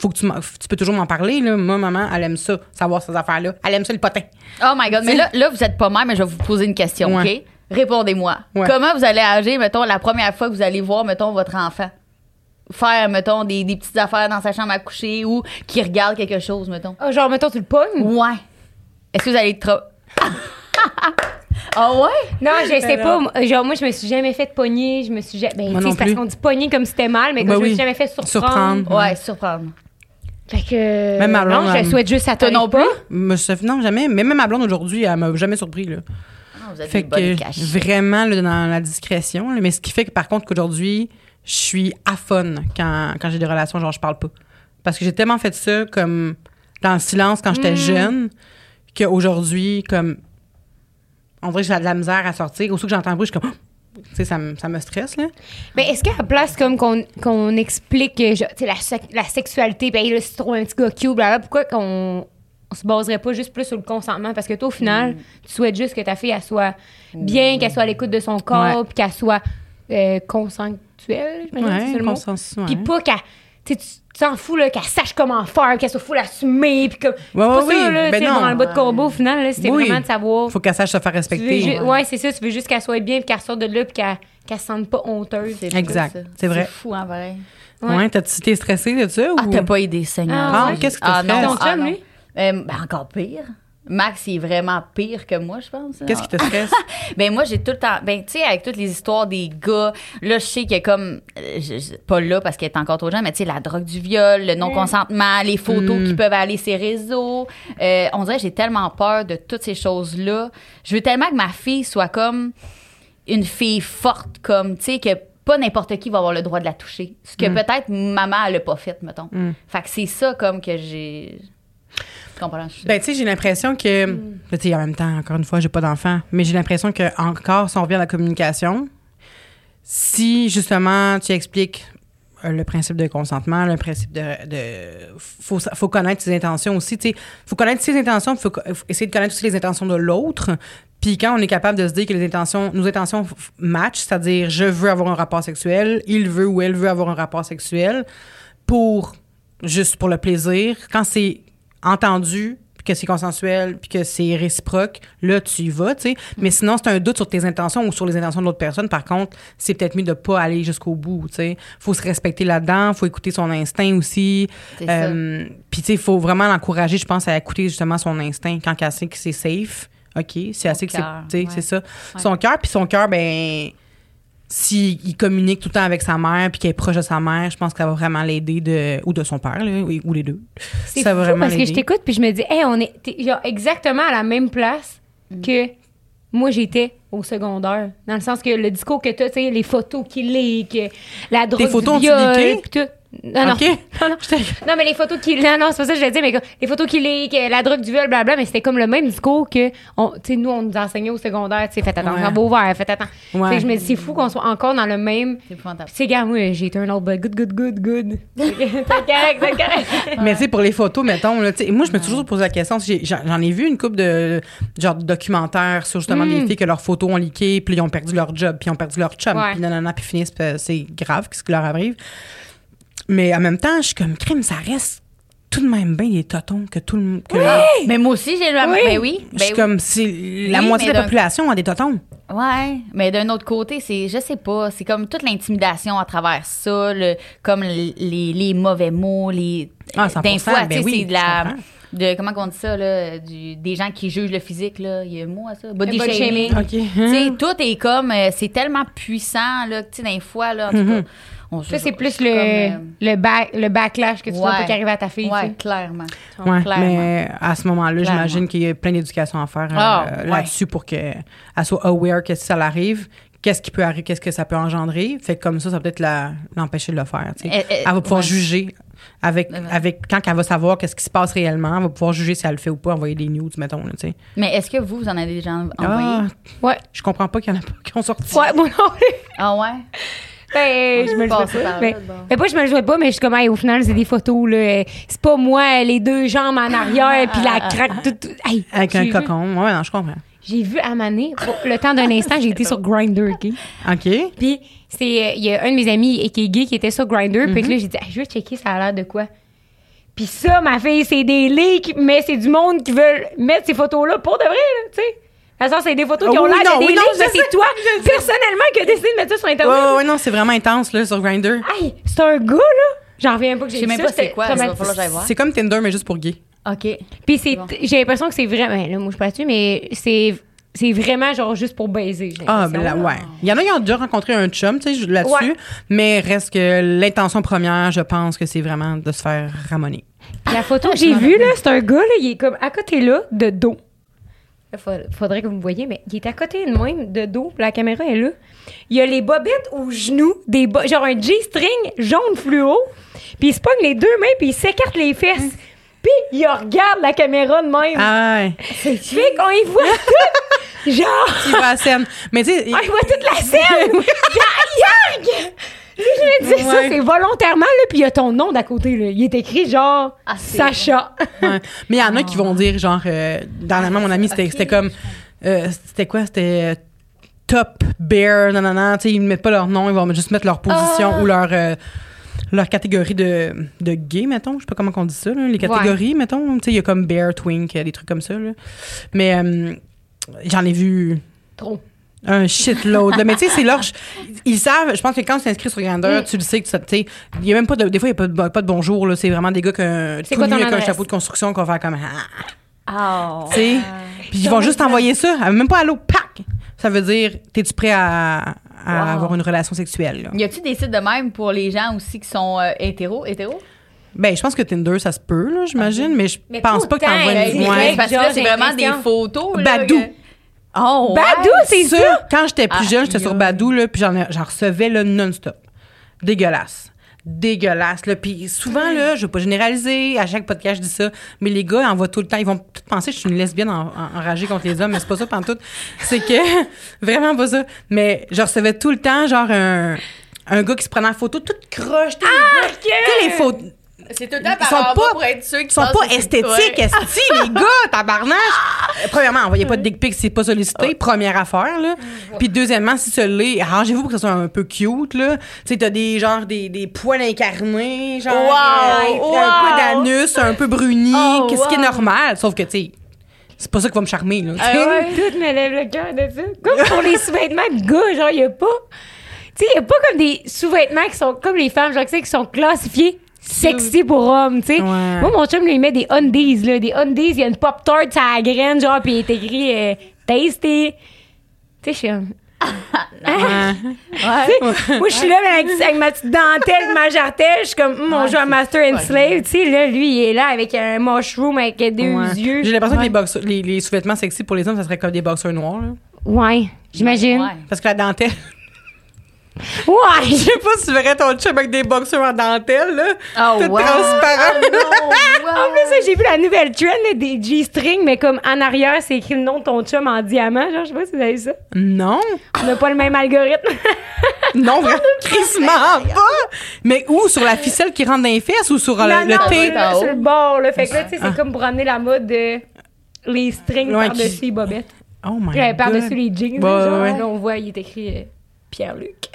faut que tu, tu peux toujours m'en parler, là. Moi, maman, elle aime ça, savoir ces affaires-là. Elle aime ça, le potin. Oh my God. Mais là, là, vous êtes pas mère, mais je vais vous poser une question, Ouais. OK? Répondez-moi. Ouais. Comment vous allez agir, mettons, la première fois que vous allez voir, mettons, votre enfant? Faire, mettons, des, des petites affaires dans sa chambre à coucher ou qui regarde quelque chose, mettons. Ah, genre, mettons, tu le pognes? Ouais. Est-ce que vous allez trop. Ah ouais? Non, je sais pas. non. Genre, moi, je me suis jamais fait pogner. Je me suis jamais. Ben, tu sais, non c'est parce qu'on dit pogner comme si c'était mal, mais que Ben je me oui. suis jamais fait surprendre. Surprendre. Ouais, surprendre. Fait que. Même ma Non, blonde, je elle- souhaite juste à Toi non plus? Me- Non, jamais. Mais même ma blonde aujourd'hui, elle m'a jamais surpris, là. Vous Fait que vraiment là, dans la discrétion. là. mais ce qui fait que par contre qu'aujourd'hui, je suis à fun quand, quand j'ai des relations, genre je parle pas. Parce que j'ai tellement fait ça comme dans le silence quand j'étais jeune qu'aujourd'hui, comme on dirait que j'ai de la misère à sortir. Aussitôt que j'entends un bruit, je suis comme tu sais, ça, me- ça me stresse là. Mais est-ce qu'à la place, comme qu'on explique euh, genre, sais, la, la sexualité, ben là, si tu trouves un petit gars cute, blablabla, pourquoi qu'on on se baserait pas juste plus sur le consentement? Parce que toi, au final, tu souhaites juste que ta fille, elle soit bien, qu'elle soit à l'écoute de son corps, Ouais. puis qu'elle soit euh, consensuelle, c'est Ouais. Puis pas qu'elle. Tu sais, tu tu t'en fous, là, qu'elle sache comment faire, qu'elle soit full assumée, puis comme. c'est Ouais, pas ouais, ça, oui. là, Ben non. dans le bas de combo, au final, Oui. vraiment de savoir. Faut qu'elle sache se faire respecter. ouais, c'est ça, tu veux juste qu'elle soit bien, puis qu'elle sorte de là, puis qu'elle qu'elle se sente pas honteuse. C'est Exact, c'est vrai. fou, en vrai. Ouais. Ouais, t'as-tu été stressée de ça Ah, ou? t'as pas aidé, Seigneur. Ah, qu'est-ce que t'as ah, fait? Ton ah, chum, non. lui? Euh, ben, encore pire. Max, il est vraiment pire que moi, je pense. Qu'est-ce qui te stresse? Ben moi j'ai tout le temps ben tu sais avec toutes les histoires des gars, là je sais qu'il y a comme euh, je- je- pas là parce qu'elle est encore trop jeune mais tu sais la drogue du viol, le non consentement, les photos Mm. qui peuvent aller sur les réseaux. Euh, on dirait que j'ai tellement peur de toutes ces choses-là. Je veux tellement que ma fille soit comme une fille forte comme tu sais que pas n'importe qui va avoir le droit de la toucher. Ce que peut-être maman elle a pas fait mettons. Mm. Fait que c'est ça comme que j'ai tu comprends? Je- Ben, tu sais, j'ai l'impression que. Tu sais, en même temps, encore une fois, j'ai pas d'enfant, mais j'ai l'impression que, encore, si on revient à la communication, si justement tu expliques euh, le principe de consentement, le principe de. de faut, faut connaître ses intentions aussi. Tu sais, faut connaître ses intentions, il faut, faut essayer de connaître aussi les intentions de l'autre. Puis quand on est capable de se dire que les intentions, nos intentions matchent, c'est-à-dire je veux avoir un rapport sexuel, il veut ou elle veut avoir un rapport sexuel, pour juste pour le plaisir, quand c'est entendu, puis que c'est consensuel, puis que c'est réciproque, là, tu y vas, tu sais. Mais sinon, c'est un doute sur tes intentions ou sur les intentions de l'autre personne. Par contre, c'est peut-être mieux de pas aller jusqu'au bout, tu sais. Faut se respecter là-dedans, faut écouter son instinct aussi. Euh, Puis, tu sais, il faut vraiment l'encourager, je pense, à écouter justement son instinct quand elle sait que c'est safe. OK, c'est assez que c'est, cœur, tu sais, ouais. c'est ça. Son cœur, puis son cœur, ben s'il il communique tout le temps avec sa mère puis qu'il est proche de sa mère, je pense que ça va vraiment l'aider de ou de son père là, ou les deux. C'est ça fou va vraiment parce que je t'écoute puis je me dis, hey, on est genre exactement à la même place Mm. que moi j'étais au secondaire. Dans le sens que le discours que tu as, tu sais, les photos qu'il est, que la drogue photos du ont-tu viol, leaké? puis tout. Non, non. Non, non. Non, mais les photos qu'il. Non, non, c'est pas ça que je voulais dire, mais les photos qu'il est, que la drogue du viol, blablabla, mais c'était comme le même discours que. on- Tu sais, nous, on nous enseignait au secondaire, tu sais, faites attention vos verres, faites attention. Ouais. Tu sais, je me dis, c'est fou qu'on soit encore dans le même. C'est épouvantable. Tu sais, gars, moi, j'ai été un autre good, good, good, good. C'est correct, c'est correct. Mais tu sais, pour les photos, mettons, là, tu sais, moi, je me suis toujours posé la question. j'ai- J'en ai vu une couple de genre de documentaires sur justement Mm. des filles que leurs photos ont leaké, puis ils ont perdu leur job, puis ils ont perdu leur chum, Ouais. puis nanana, puis finissent, puis c'est grave ce qui leur arrive? Mais en même temps, je suis comme crime, ça reste tout de même bien des totons que tout le monde. que- Mais moi aussi, j'ai le Oui. Ben oui. Je Ben suis comme si la Oui, moitié de la population a des totons. Ouais, mais d'un autre côté, c'est, je sais pas, c'est comme toute l'intimidation à travers ça, le, comme les, les, les mauvais mots, les. Ah, 100%, Des fois, ben oui, c'est de la. De, comment on dit ça, là, du, des gens qui jugent le physique, là. Il y a un mot à ça. Body, Le body shaming. shaming. OK. Tu sais, tout est comme. euh, c'est tellement puissant, là, que, tu sais, fois, là, en tout cas. On se- Ça, c'est plus le, euh, le, back, le backlash que tu vois Ouais. pas qu'arriver à ta fille. Sais. clairement. Ouais, Clairement. mais à ce moment-là, j'imagine qu'il y a plein d'éducation à faire euh, Ah, ouais. là-dessus pour qu'elle soit aware que si ça l'arrive, qu'est-ce qui peut arriver, qu'est-ce que ça peut engendrer? Fait que comme ça, ça va peut-être la- l'empêcher de le faire. tu sais. Elle- elle- Elle va pouvoir ouais. juger avec, Ouais. avec quand elle va savoir qu'est-ce qui se passe réellement, elle va pouvoir juger si elle le fait ou pas, envoyer des news, mettons. Là, tu sais. Mais est-ce que vous, vous en avez déjà envoyé? ah, Ouais. je comprends pas qu'il y en a pas qui ont sorti. Ouais, moi non plus. Ah ouais? Ben, je me le souhaite pas. Mais, là, bon. mais pas, je me le souhaite pas, mais je suis comme, hey, au final, c'est des photos, là. C'est pas moi, les deux jambes en arrière, puis la craque, tout. tout. Hey, Avec un vu- cocon. Ouais, non, je comprends. J'ai vu à Mané, le temps d'un instant, j'ai été sur Grindr, OK? OK. Puis, c'est, euh, il y a un de mes amis et qui est gay qui était sur Grindr, puis que là, j'ai dit, Hey, je veux checker, ça a l'air de quoi? Puis ça, ma fille, c'est des leaks, mais c'est du monde qui veulent mettre ces photos-là pour de vrai, là, tu sais. C'est des photos qui Oh ont l'air des oui, non, c'est toi, personnellement, qui a décidé de mettre ça sur Internet. ouais, ouais, non, c'est vraiment intense, là, sur Grindr. Hey, c'est un gars, là. J'en reviens pas que j'ai Je sais vu même pas c'est quoi. C'est comme Tinder, mais juste pour gay. OK. Puis c'est, Bon. j'ai l'impression que c'est vraiment, là, moi je suis pas là-dessus, mais c'est, c'est vraiment genre juste pour baiser. Ah, ben là, ouais. Il y en a qui ont déjà rencontré un chum, tu sais, là-dessus, Ouais. mais reste que l'intention première, je pense que c'est vraiment de se faire ramoner. La photo que j'ai vue, là, c'est un gars, là, il est comme à côté là, de dos. Faudrait que vous me voyez, mais il est à côté de même, de dos. La caméra est là. Il a les bobettes aux genoux, des bo- genre un G-string jaune fluo. Puis il se pogne les deux mains, puis il s'écarte les fesses. Puis il regarde la caméra de même. Ah ouais. C'est fait qu'on y voit tout. Genre, Il va à la scène. Mais tu sais, on y voit toute la scène. Genre! Puis je me dis, ça, c'est volontairement, là, puis il y a ton nom d'à côté, là. Il est écrit genre Ah, Sacha. ouais. mais il y en a qui vont dire, genre, euh, dernièrement, mon ami, c'était comme, euh, c'était quoi? C'était euh, top bear, non. Tu sais, ils ne mettent pas leur nom, ils vont juste mettre leur position Ah. ou leur. euh, leur catégorie de, de gay, mettons. Je sais pas comment on dit ça, là, les catégories, mettons. Tu sais, il y a comme bear, twink, des trucs comme ça. Là. Mais euh, j'en ai vu Trop. Un shitload. tu sais, c'est leur. Ils savent, je pense que quand tu t'inscris sur Mm. Grindr, tu le sais que. Tu sais, il y a même pas de. Des fois, il n'y a pas de, pas de bonjour. là. C'est vraiment des gars ton avec un chapeau de construction qu'on va faire comme. Ah, Ah. tu sais? Puis ils vont juste envoyer ça. Même pas allô, pack! Ça veut dire, t'es-tu prêt à, à Wow. avoir une relation sexuelle? Là? Y a-tu des sites de même pour les gens aussi qui sont euh, hétéros? Hétéros? Ben, je pense que Tinder, ça se peut, là, j'imagine, mais je Mais pense pas pas que t'envoies une. Ouais. Parce que là, c'est j'ai vraiment des photos. Là, Badou. que- Oh, ouais. Badou, c'est ça? Quand j'étais plus Ah, jeune, j'étais sur. Badou, là, puis j'en, j'en recevais là, non-stop. Dégueulasse. Dégueulasse. Là. Puis souvent, là, je veux pas généraliser, à chaque podcast, je dis ça, mais les gars, envoient tout le temps. Ils vont tout penser que je suis une lesbienne en- en- enragée contre les hommes, mais c'est pas ça, pantoute. C'est que, vraiment pas ça. Mais je recevais tout le temps, genre, un, un gars qui se prenait en photo, toute croche. les sais, les photos. C'est tout le temps Ils par sont pas- pour être sûr Ils sont pas esthétiques, esti, les gars, tabarnak. Euh, Premièrement, envoyez pas de dick pic, c'est pas sollicité, première affaire, là. Puis deuxièmement, si ça l'est, arrangez-vous pour que ça soit un peu cute, là. Tu sais, t'as des, genre, des, des poils incarnés, genre, Wow, euh, un peu d'anus, un peu bruni, Oh, qu'est-ce qui est normal, sauf que, tu sais, c'est pas ça qui va me charmer, là. tu sais. Ah ouais. Tout me lève le cœur de ça. Comme pour les sous-vêtements de gars, genre, il y a pas. Tu sais, il y a pas comme des sous-vêtements qui sont comme les femmes, genre, tu sais, qui sont classifiés sexy pour hommes, tu sais. Ouais. Moi, mon chum, lui, il met des undies, là. Des undies, il y a une pop-tart à la graine, genre, puis il est écrit euh, tasty. Tu sais, je suis comme. Ouais. Moi, je suis là avec, avec ma petite dentelle, ma jartelle. Je suis comme, hum, on joue à Master and Slave. Tu sais, là, lui, il est là avec un mushroom avec deux Ouais. yeux. J'ai l'impression Ouais. que les, les, les sous-vêtements sexy pour les hommes, ça serait comme des boxers noirs, là. Ouais, j'imagine. Ouais. Parce que la dentelle. Ouais! Je sais pas si tu verrais ton chum avec des boxeurs en dentelle, là. Oh, Tout wow. transparent. En plus, ça, j'ai vu la nouvelle trend là, des G-strings, mais comme en arrière, c'est écrit le nom de ton chum en diamant. Genre, je sais pas si vous avez ça. Non. On n'a pas le même algorithme. Non, vraiment, crissement pas. Mais où? Sur la ficelle qui rentre dans les fesses ou sur euh, non, le, le non, le- sur le bord. Là. Fait que là, tu sais, c'est Ah. comme pour amener la mode de les strings Ouais, par-dessus qui- les bobettes. Oh my Ouais, god. par-dessus les jeans. Genre, ouais. Là, on voit, il est écrit euh, Pierre-Luc.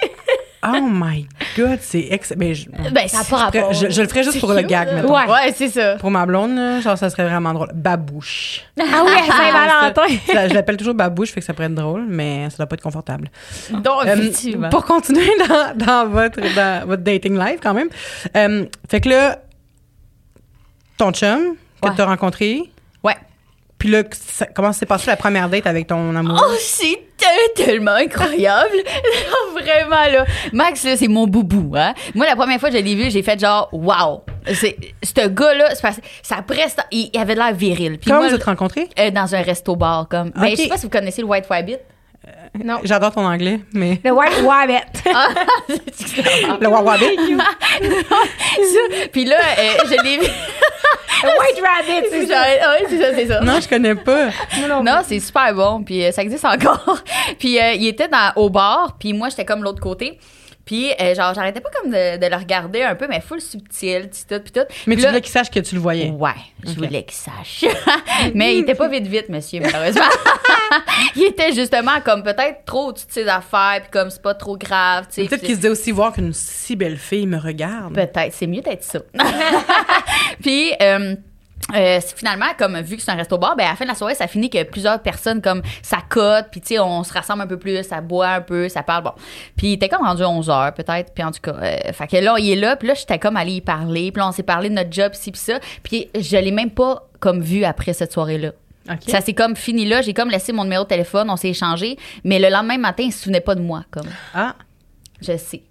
Oh my god, c'est ex... Ben, je... Ben, Ça pas rapport. je, je le ferais juste pour le gag, mettons. Ouais. Ouais, c'est ça. Pour ma blonde, là, genre, ça serait vraiment drôle. Babouche. Ah oui, Saint-Valentin. Je l'appelle toujours babouche, fait que ça pourrait être drôle, mais ça doit pas être confortable. Donc, Euh, pour continuer dans, dans votre, dans votre dating life, quand même. euh, fait que là, ton chum que Ouais. tu as rencontré, Ouais. Puis là, ça- comment s'est passé la première date avec ton amour? Oh, c'était tellement incroyable. Vraiment, là. Max, là, c'est mon boubou, hein. Moi, la première fois que je l'ai vu, j'ai fait genre, wow. C'est, ce gars-là, c'est ça preste, il, il avait l'air viril. Puis Comment moi, vous êtes rencontrés? euh, dans un resto-bar, comme. Ben, Ok. je sais pas si vous connaissez le White Rabbit. Non. J'adore ton anglais, mais... Le White Wabbit. Ah, Le Wawabit? Ça. Puis là, euh, je l'ai vu. White Rabbit, c'est ça. Ouais, c'est ça, c'est ça. Non, je connais pas. Non Non, c'est super bon, puis euh, ça existe encore. puis euh, il était dans, au bar, puis moi j'étais comme l'autre côté. Puis euh, genre j'arrêtais pas comme de, de le regarder un peu, mais full subtil, petit tout, puis tout. Mais tu voulais qu'il sache que tu le voyais. Ouais, je voulais qu'il sache. mais il était pas vite vite, monsieur, malheureusement. il était justement comme peut-être trop au-dessus de ses affaires, puis comme c'est pas trop grave, tu sais. Peut-être qu'il se disait aussi voir qu'une si belle fille me regarde. Peut-être, c'est mieux d'être ça. Puis euh, euh, finalement, comme vu que c'est un resto-bar, ben, à la fin de la soirée, ça finit que plusieurs personnes, comme, ça cote, puis tu sais, on se rassemble un peu plus, ça boit un peu, ça parle, bon. Puis il était comme rendu 11 heures, peut-être, puis en tout cas, euh, fait que là, il est là, puis là, j'étais comme allée y parler, puis là, on s'est parlé de notre job, ci, puis ça, puis je l'ai même pas, comme, vu après cette soirée-là. Ça s'est comme fini là, j'ai comme laissé mon numéro de téléphone, on s'est échangé, mais le lendemain matin, il se souvenait pas de moi, comme. Ah, Je sais.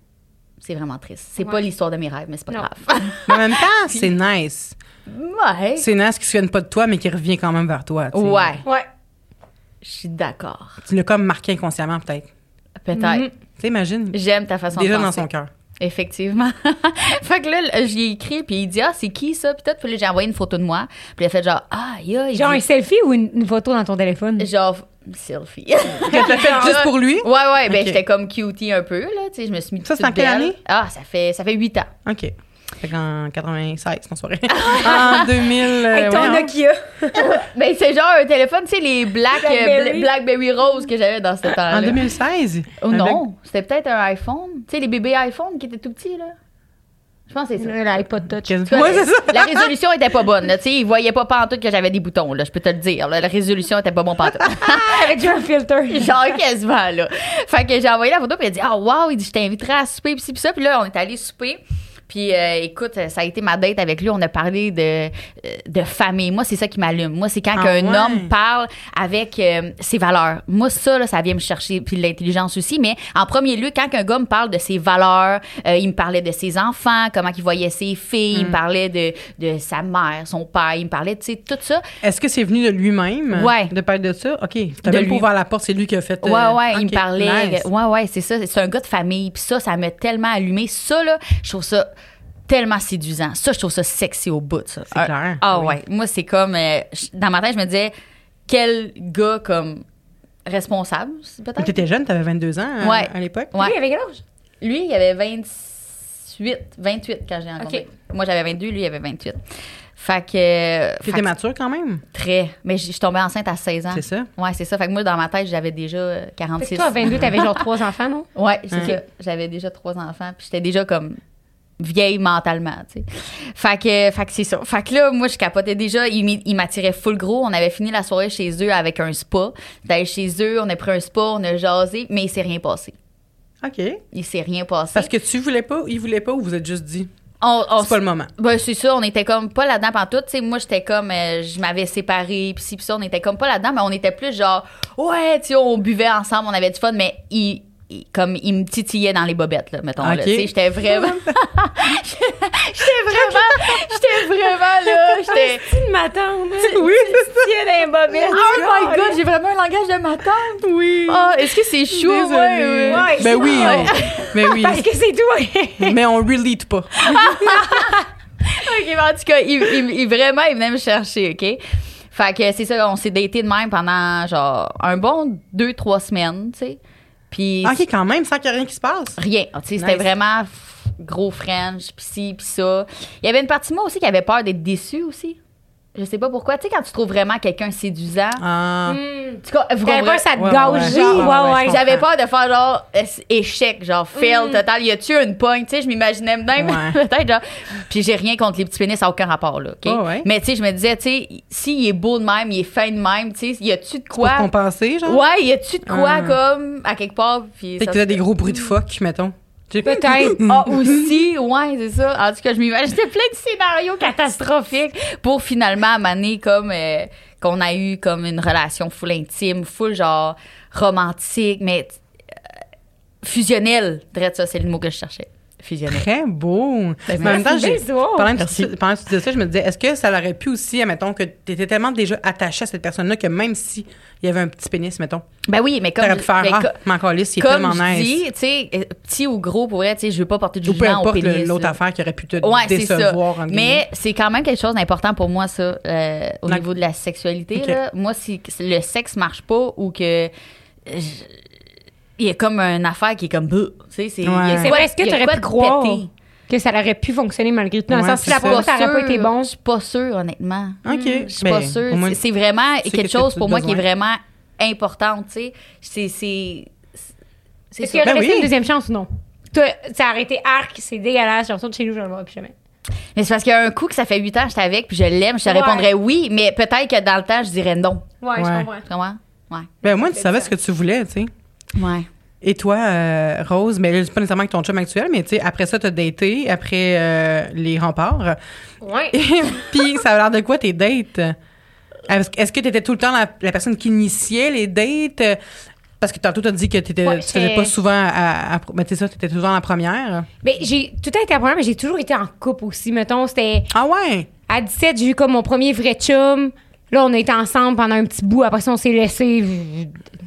C'est vraiment triste. C'est Ouais. pas l'histoire de mes rêves, mais c'est pas Non. grave. mais en même temps, c'est nice. Ouais. C'est nice qu'il se souvienne pas de toi, mais qu'il revient quand même vers toi. tu sais. Ouais. Ouais. Je suis d'accord. Tu l'as comme marqué inconsciemment, peut-être. Peut-être. Mhm. Tu sais, imagine. J'aime ta façon Déjà de dans penser. son cœur. Effectivement. fait que là, j'y ai écrit, puis il dit, ah, c'est qui ça? Puis tout, puis là, j'ai envoyé une photo de moi. Puis il a fait genre, ah, ya, il Genre un dit- selfie ou une, une photo dans ton téléphone? Genre, selfie. Que t'as fait juste pour lui? ouais, ouais, ben Ok. j'étais comme cutie un peu, là, tu sais, je me suis mis Ça, c'est en quelle année? Ah, ça fait, ça fait 8 ans. OK. Fait qu'en 96, non, soirée. en 2000. euh, Avec ton voyons. Nokia. Ben, c'est genre un téléphone, tu sais, les Black, euh, Blackberry. Bla- Blackberry Rose que j'avais dans ce temps-là. En 2016? Oh non, c'était peut-être un iPhone. Tu sais, les bébés iPhone qui étaient tout petits, là. Je pense que c'est ça. L'iPod Touch. Cas, Ouais, c'est ça. La résolution était pas bonne. Là. Tu sais, ils voyaient pas pantoute que j'avais des boutons, là, je peux te le dire. là. La résolution était pas bonne pantoute. Avec un filter. Genre quasiment, là. Fait que j'ai envoyé la photo, puis il a dit « Ah, wow! » Il dit « Je t'inviterai à souper, pis ci, pis ça. » Puis là, on est allé souper. Puis euh, écoute, ça a été ma date avec lui. On a parlé de, euh, de famille. Moi, c'est ça qui m'allume. Moi, c'est quand Ah un ouais? homme parle avec euh, ses valeurs. Moi, ça, là, ça vient me chercher. Puis l'intelligence aussi. Mais en premier lieu, quand un gars me parle de ses valeurs, euh, il me parlait de ses enfants, comment il voyait ses filles, Hmm. il me parlait de, de sa mère, son père, il me parlait, tu sais, tout ça. Est-ce que c'est venu de lui-même? Ouais. De parler de ça? OK. T'as même pas lui. ouvert la porte, c'est lui qui a fait. Ouais, ouais, il OK, me parlait. nice. Ouais, ouais, c'est ça. C'est un gars de famille. Puis ça, ça m'a tellement allumé. Ça, là, je trouve ça tellement séduisant. Ça, je trouve ça sexy au bout, ça. C'est Ah, clair. Ah, Oui. ouais. Moi, c'est comme. euh, dans ma tête, je me disais, quel gars comme responsable, peut-être? T'étais jeune, t'avais 22 ans euh, Ouais. à l'époque? Ouais. Lui, avec quel âge? Lui, il avait 28, 28 quand j'ai rencontré. Moi, j'avais 22, lui, il avait 28. Fait que. fait T'étais que- mature quand même? Très. Mais je suis tombée enceinte à 16 ans. C'est ça? Ouais, c'est ça. Fait que moi, dans ma tête, j'avais déjà euh, Fait 46. que toi, à 22, t'avais genre trois enfants, non? Ouais, c'est ça. J'avais déjà trois enfants, puis j'étais déjà comme vieille mentalement, tu sais. Fait que, fait que c'est ça. Fait que là, moi, je capotais déjà. Il m'y- il m'attirait full gros. On avait fini la soirée chez eux avec un spa. D'aller chez eux, on a pris un spa, on a jasé, mais il s'est rien passé. OK. Il s'est rien passé. Parce que tu voulais pas, il voulait pas ou vous êtes juste dit? C'est pas le moment. Ben, c'est ça, on était comme pas là-dedans pantoute. Sais, moi, j'étais comme, euh, je m'avais séparée, pis ci, pis ça, on était comme pas là-dedans, mais on était plus genre, ouais, tu on buvait ensemble, on avait du fun, mais il- comme il me titillait dans les bobettes, là, mettons. là. Ok. Tu sais, J'étais vraiment. j'étais vraiment. J'étais vraiment là. J'étais. C'est une matante. Oui, Tiens d'un bobette. Oh my god, j'ai vraiment un langage de ma tante. oui. Ah, est-ce que c'est chaud? Désolée. Ouais, ouais. Ouais, ben oui, Ouais. on- ben oui. Parce que c'est toi. Mais on relate pas. OK, mais en tout cas, il, il- il- vraiment, il venait me chercher, OK? Fait que c'est ça, on s'est daté de même pendant, genre, un bon deux, trois semaines, tu sais. Puis Ok, quand même, sans qu'il y ait rien qui se passe. rien, tu sais, c'était vraiment gros French, puis ci, puis ça. Il y avait une partie de moi aussi qui avait peur d'être déçue aussi. Je sais pas pourquoi. Tu sais, quand tu trouves vraiment quelqu'un séduisant, Ah. Hmm. en tout cas, vous comprenez- ça te Ouais, gâche, ouais, genre. ouais, Ouais, ouais, ouais. je J'avais peur de faire genre échec, genre fail total. Y a-tu une pointe? Tu sais, je m'imaginais même Ouais. peut-être genre. Puis j'ai rien contre les petits pénis, ça n'a aucun rapport là. ok? Ouais, ouais. Mais tu sais, je me disais, tu sais, s'il est beau de même, il est fin de même, tu sais, y a-tu de Pour quoi? compenser, genre? Ouais, y a-tu de quoi Ah. comme à quelque part? Puis Peut-être ça- que t'as des gros bruits de phoque, mettons. Peut-être. Ah, aussi, ouais, c'est ça. En tout cas, je m'imaginais plein de scénarios catastrophiques pour finalement amener comme euh, qu'on a eu comme une relation full intime, full genre romantique, mais euh, fusionnelle. Drette, ça, c'est le mot que je cherchais. Très beau. Ben, Mais en même temps, j'ai- pendant, que tu, pendant que tu disais ça, je me disais, est-ce que ça aurait pu aussi, admettons, que tu étais tellement déjà attaché à cette personne-là que même si il y avait un petit pénis, mettons, Ben oui, mais comme. t'aurais pu faire, ben, ah, m'en calisse, il est comme tellement je nice. dis, tu sais, euh, petit ou gros, pour vrai, tu sais, je veux pas porter de peu jugement au importe le- pénis. l'autre affaire qui aurait pu te Ouais, ça. décevoir. Mais c'est quand même quelque chose d'important pour moi, ça, euh, au niveau de la sexualité. Là. Moi, si si le sexe marche pas ou que. je- Il y a comme une affaire qui est comme. Tu sais, c'est. Ouais. y vrai, est-ce que il y a t'aurais quoi pu de croire pété? que ça aurait pu fonctionner malgré tout? Dans le sens c'est la aurait pas été bon. Je suis pas sûre, honnêtement. OK. Je suis Ben, pas sûre. au moins, C'est- vraiment tu quelque chose tu pour moi qui est vraiment important, tu sais. C'est. c'est- C'est Est-ce qu'il aurait Ben une deuxième chance? Ou non? Aurait été arc, c'est dégueulasse, j'ai l'impression de chez nous, je ne le vois plus jamais. Mais c'est parce qu'il y a un coup que ça fait 8 ans que j'étais avec, puis je l'aime, je te Ouais. répondrais oui, mais peut-être que dans le temps, je dirais non. Ouais, je je comprends. Comment? Ouais. Ben, au moins, tu savais ce que tu voulais, tu sais. Ouais. Et toi, euh, Rose, mais là, c'est pas nécessairement avec ton chum actuel, mais tu sais, après ça, t'as daté, après euh, les remparts. Ouais. Puis, ça a l'air de quoi tes dates? Est-ce que t'étais tout le temps la, la personne qui initiait les dates? Parce que tantôt, t'as dit que t'étais, Ouais, tu faisais pas souvent à. à, mais tu sais ça, t'étais toujours la première. Ben, j'ai tout a été à problème, mais j'ai toujours été en couple aussi. Mettons, c'était Ah ouais? à 17, j'ai eu comme mon premier vrai chum. Là, on a été ensemble pendant un petit bout. Après ça, on s'est laissé.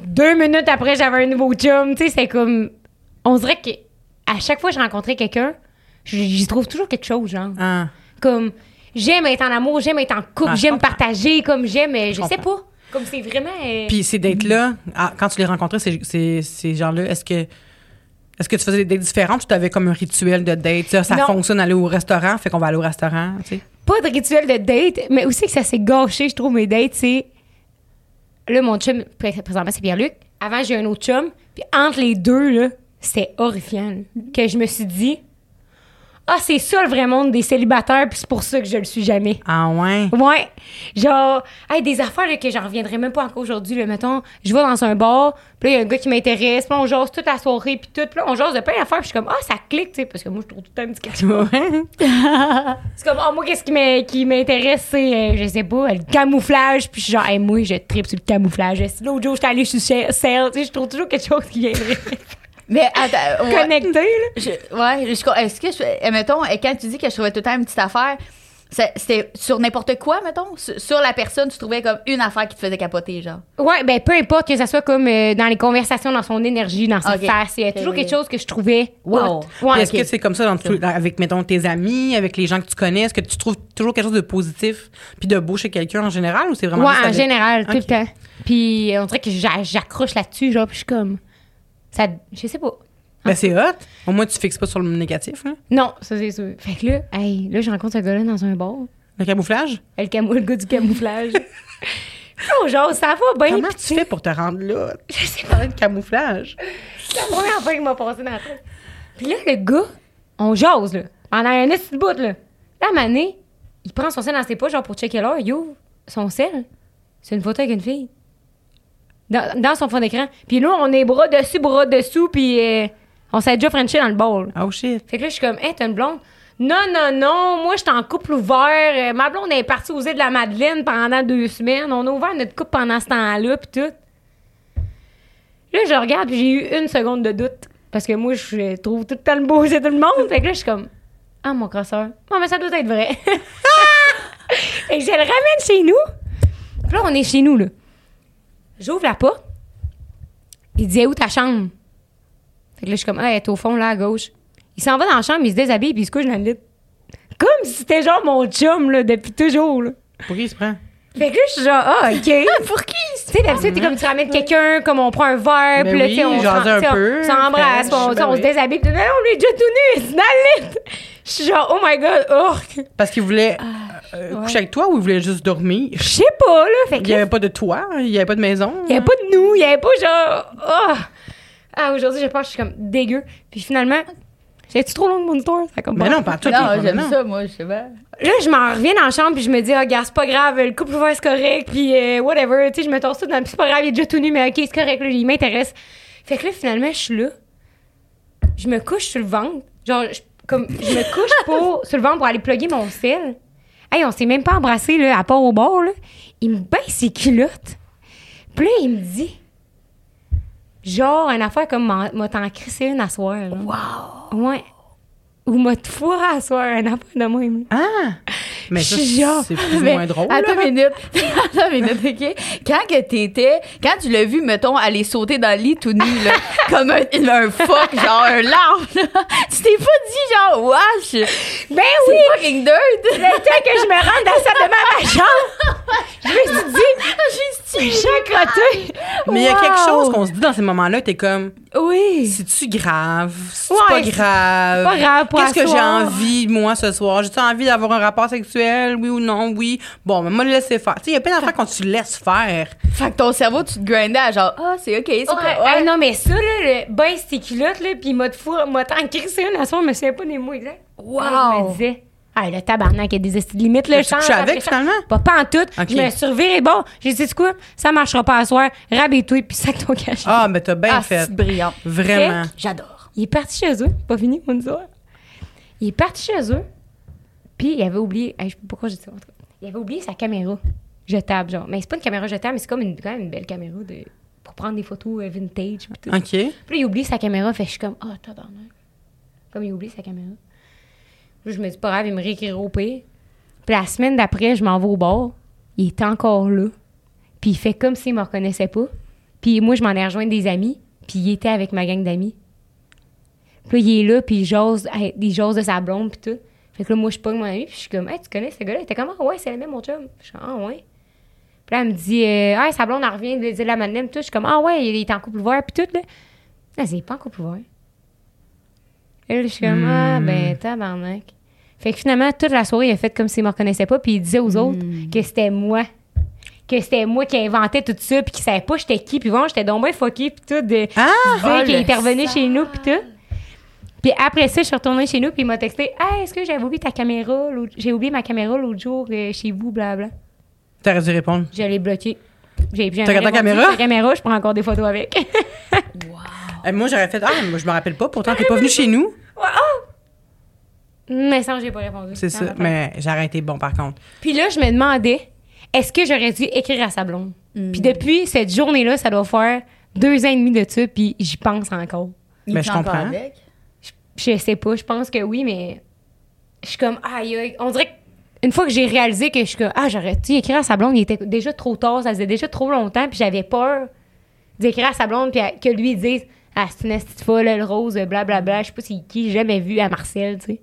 Deux minutes après, j'avais un nouveau chum. Tu sais, c'est comme. On dirait que à chaque fois que je rencontrais quelqu'un, j'y trouve toujours quelque chose, genre. Ah. Comme, j'aime être en amour, j'aime être en couple, Ah, j'aime partager, comme j'aime, je, Je sais pas. Comme c'est vraiment. euh, Puis ces dates-là, ah, quand tu les rencontrais, ces, ces, ces gens-là, est-ce que. Est-ce que tu faisais des dates différentes ou tu avais comme un rituel de date? Ça, ça fonctionne aller au restaurant, fait qu'on va aller au restaurant, tu sais? Pas de rituel de date, mais aussi que ça s'est gâché, je trouve, mes dates, c'est. Là, mon chum, pré- présentement, c'est Pierre-Luc. Avant, j'ai un autre chum. Puis entre les deux, là, c'était horrifiant. Que je me suis dit, ah, c'est ça le vrai monde des célibataires, puis c'est pour ça que je le suis jamais. Ah ouais? Ouais. Genre, hey, des affaires là, que j'en reviendrai même pas encore aujourd'hui. Mettons, je vais dans un bar, puis là, il y a un gars qui m'intéresse, puis on jase toute la soirée, puis tout. Puis là, on jase de plein d'affaires, puis je suis comme, ah, ça clique, tu sais, parce que moi, je trouve tout un petit quelque chose. C'est comme, oh, moi, qu'est-ce qui m'in- qui m'intéresse, c'est, euh, je sais pas, le camouflage. Puis je suis genre, hey, moi, je tripe sur le camouflage. L'autre jour, j'étais allée sur Shell, tu sais, je trouve toujours quelque chose qui viendrait Mais attends, ouais. connecter, là. Je- ouais, je- est-ce que, je, mettons, quand tu dis que je trouvais tout le temps une petite affaire, c'était sur n'importe quoi, mettons? Sur, la personne, tu trouvais comme une affaire qui te faisait capoter, genre? Ouais, ben, peu importe que ça soit comme euh, dans les conversations, dans son énergie, dans sa Ok. face. Il y a toujours quelque chose que je trouvais. Wow. Ouais. Est-ce que c'est comme ça dans tout- dans- avec, mettons, tes amis, avec les gens que tu connais? Est-ce que tu trouves toujours quelque chose de positif puis de beau chez quelqu'un en général ou c'est vraiment Ouais, en avec- général, tout le temps. Puis euh, on dirait que j'a- j'accroche là-dessus, genre, puis je suis comme. Ça, je sais pas. Ben, c'est hot. Au moins, tu fixes pas sur le négatif, là. Non, ça c'est sûr. Fait que là, hey, là, je rencontre un gars-là dans un bar. Le camouflage? Le, camou- le gars du camouflage. oh, genre, ça va bien. Comment tu fais pour te rendre là? Je sais pas. Parler de camouflage. C'est la première fois qu'il m'a passé dans la tête. Puis là, le gars, on jase, là. Pendant un petit bout, là. Moment donné, il prend son sel dans ses poches, genre, pour checker l'heure. Il ouvre son sel. C'est une photo avec une fille. Dans, dans son fond d'écran. Puis nous, on est bras dessus, bras dessous, puis euh, on s'est déjà frenché dans le bol. Oh shit. Fait que là, je suis comme, hey, t'as une blonde? Non, non, non, moi, j'étais en couple ouvert. Euh, ma blonde est partie aux îles de la Madeleine pendant deux semaines. On a ouvert notre couple pendant ce temps-là, puis tout. Là, je regarde, puis j'ai eu une seconde de doute. Parce que moi, je trouve tout le temps le beau c'est tout le monde. Fait que là, je suis comme, ah, mon crosseur. Bon, mais ça doit être vrai. Et je le ramène chez nous. Puis là, on est chez nous, là. J'ouvre la porte. Il dit, où ta chambre? Fait que là, je suis comme, ah, elle est au fond, là, à gauche. Il s'en va dans la chambre, il se déshabille, puis il se couche dans le lit. Comme si c'était genre mon chum, là, depuis toujours, là. Pour qui il se prend? Fait que là, je suis genre, ah, OK. Pour qui? Tu sais, d'habitude, t'es comme tu ramènes quelqu'un, comme on prend un verre, Ben puis là, oui, tu sais, on, on s'embrasse, on, tu sais, ben on se déshabille, puis là, on est déjà tout nu, c'est dans le lit. Je suis genre, oh my god, oh. Parce qu'il voulait euh, coucher avec toi ou il voulait juste dormir? Je sais pas, là. Fait Il que n'y là, avait pas de toi, il n'y avait pas de maison. il y avait pas de nous, il y avait pas genre, oh. Ah, aujourd'hui, je pense que je suis comme dégueu. Puis finalement, j'ai-tu trop longue mon histoire? Ça comme Mais non, pas tout. Non, j'aime ça, moi, je sais pas. Là, je m'en reviens dans la chambre, puis je me dis, ah, gars, c'est pas grave, le couple ouvert, c'est correct, puis euh, whatever. Tu sais, je me torse tout dans le. C'est pas grave, il est déjà tout nu, mais ok, c'est correct, là, il m'intéresse. Fait que là, finalement, je suis là. Je me couche sur le ventre. Genre, je, comme, je me couche pour, sur le ventre pour aller plugger mon sel. Hey, on s'est même pas embrassé, là, à part au bord, là. Il me baisse ses culottes. Puis là, il me dit, genre, une affaire comme m'a t'en crissé une à soir, là. Wow! Ouais. Ou m'a te fourré à soir, une affaire de même. Ah! Mais ça, c'est plus ou moins drôle. Attends une minute. Attends une minute, OK? Quand que t'étais... Quand tu l'as vu, mettons, aller sauter dans le lit tout nu, là, comme un, un fuck, genre un larve, là, tu t'es pas dit, genre, wesh, Ben c'est oui! fucking dirt! Le temps que je me rende dans la salle de ma chambre, je me suis dit, J'ai je suis crotté. Mais il y a quelque chose qu'on se dit dans ces moments-là, t'es comme, Oui. c'est-tu grave? C'est Ouais, pas c'est grave? pas grave pour Qu'est-ce que j'ai envie, moi, ce soir? J'ai-tu envie d'avoir un rapport sexuel? Oui ou non? Oui. Bon, mais moi, le laisser faire. Tu sais, il y a plein d'affaires quand tu laisses faire. Fait que ton cerveau, tu te grindais à genre, ah, c'est OK, c'est Ouais, pas... hey, Ouais. non, mais ça, là, le baisse tes culottes, là, pis il m'a tant crissé une à soir, je me souviens pas des mots exacts. Wow! Je me disais, ah, le tabarnak, il y a des limites, là, Tu je couchais avec, finalement? Pas, pas en tout. Ok. Je me suis revirée, bon, j'ai dit, quoi? Ça marchera pas à soir, rabais-toi, pis sac ton cachet. Ah, mais t'as bien Ah, fait. c'est brillant. Vraiment. J'adore. Il est parti chez eux. Pas fini, mon histoire. Il est parti chez eux. Puis il avait oublié. hey, je sais pas pourquoi j'ai dit ça. en tout cas. Il avait oublié sa caméra jetable, genre. Mais c'est pas une caméra jetable, mais c'est comme une, quand même une belle caméra de, pour prendre des photos euh, vintage. Puis tout. OK. Puis là, il oublie sa caméra. Fait je suis comme, ah, oh, tabarnak. Comme il oublie sa caméra. Là, je me dis, pas grave, il me réécrire au pire. Puis la semaine d'après, je m'en vais au bar. Il est encore là. Puis il fait comme s'il me reconnaissait pas. Puis moi, je m'en ai rejoint des amis. Puis il était avec ma gang d'amis. Puis là, il est là, puis il hey, jase de sa blonde, puis tout. Fait que là, moi, je pogne mon ami, puis je suis comme, hey, tu connais ce gars-là? Il était comme, ah ouais, c'est le même, mon chum. Je suis comme, ah ouais. Puis là, elle me dit, euh, ah, sa blonde, elle revient de la puis tout. Je suis comme, ah ouais, il est en couple ouvert, puis tout, là. Ah, c'est pas en couple ouvert. Et là, je suis comme, ah, ben, tabarnak. Fait que finalement, toute la soirée, il a fait comme s'il me reconnaissait pas, puis il disait aux autres que c'était moi. Que c'était moi qui inventais tout ça, puis qu'il savait pas j'étais qui, puis bon, j'étais donc bien fucké, puis tout. De, Ah! oh, qu'il revenu chez nous, puis tout. Puis après ça, je suis retournée chez nous, puis il m'a texté Hey, est-ce que j'avais oublié ta caméra J'ai oublié ma caméra l'autre jour euh, chez vous, blabla. T'aurais dû répondre. Je l'ai bloqué. J'ai bien T'as ta caméra? Ta caméra, je prends encore des photos avec. Euh, moi, j'aurais fait, ah, moi, je me rappelle pas, pourtant, t'es pas venu chez nous. Mais ça, j'ai pas répondu. C'est ça. Mais j'aurais été bon, par contre. Puis là, je me demandais est-ce que j'aurais dû écrire à sa blonde? Puis depuis cette journée-là, ça doit faire deux ans et demi de ça, puis j'y pense encore. Il Ben, je comprends. avec? Je sais pas, je pense que oui, mais je suis comme, aïe, aïe. On dirait qu'une fois que j'ai réalisé que je suis comme, ah, j'aurais dû écrire à sa blonde, il était déjà trop tard, ça faisait déjà trop longtemps, puis j'avais peur d'écrire à sa blonde, puis à- que lui dise, ah, c'est une petite folle, elle rose, blablabla, je sais pas c'est qui, j'ai jamais vu à Marcel, tu sais.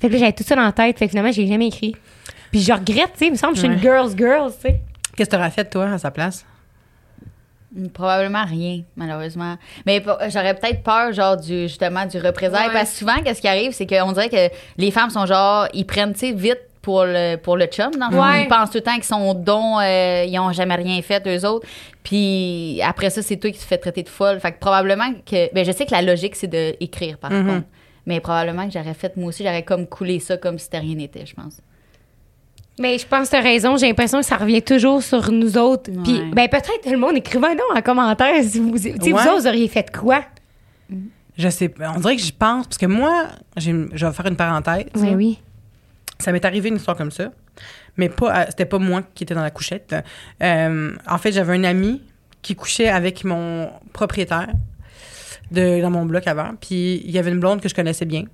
Fait que là, j'avais tout ça dans la tête, fait que finalement, j'ai jamais écrit. Puis je regrette, tu sais, il me semble que je suis une girl's girl, tu sais. Qu'est-ce que t'aurais fait, toi, à sa place? Probablement rien, malheureusement. Mais j'aurais peut-être peur, genre, du, justement, du représailles. Ouais. Parce que souvent, qu'est-ce qui arrive, c'est qu'on dirait que les femmes sont genre, ils prennent, tu sais, vite pour le, pour le chum, dans le. Ouais. Ils pensent tout le temps qu'ils sont dons, euh, ils ont jamais rien fait, eux autres. Puis après ça, c'est toi qui te fais traiter de folle. Fait que probablement que. Ben, je sais que la logique, c'est d'écrire, par Mhm. contre. Mais probablement que j'aurais fait, moi aussi, j'aurais comme coulé ça comme si c'était rien n'était, je pense. Mais je pense que t'as raison. J'ai l'impression que ça revient toujours sur nous autres. Puis, Ouais. ben, peut-être tout le monde écrivez donc en commentaire si vous, tu sais, vous Ouais. autres, vous auriez fait quoi? Je sais pas. On dirait que j'y pense, parce que moi, j'ai- je vais faire une parenthèse. Oui, oui. Ça m'est arrivé une histoire comme ça, mais pas, à- c'était pas moi qui étais dans la couchette. Euh, en fait, j'avais un ami qui couchait avec mon propriétaire de, dans mon bloc avant. Puis il y avait une blonde que je connaissais bien.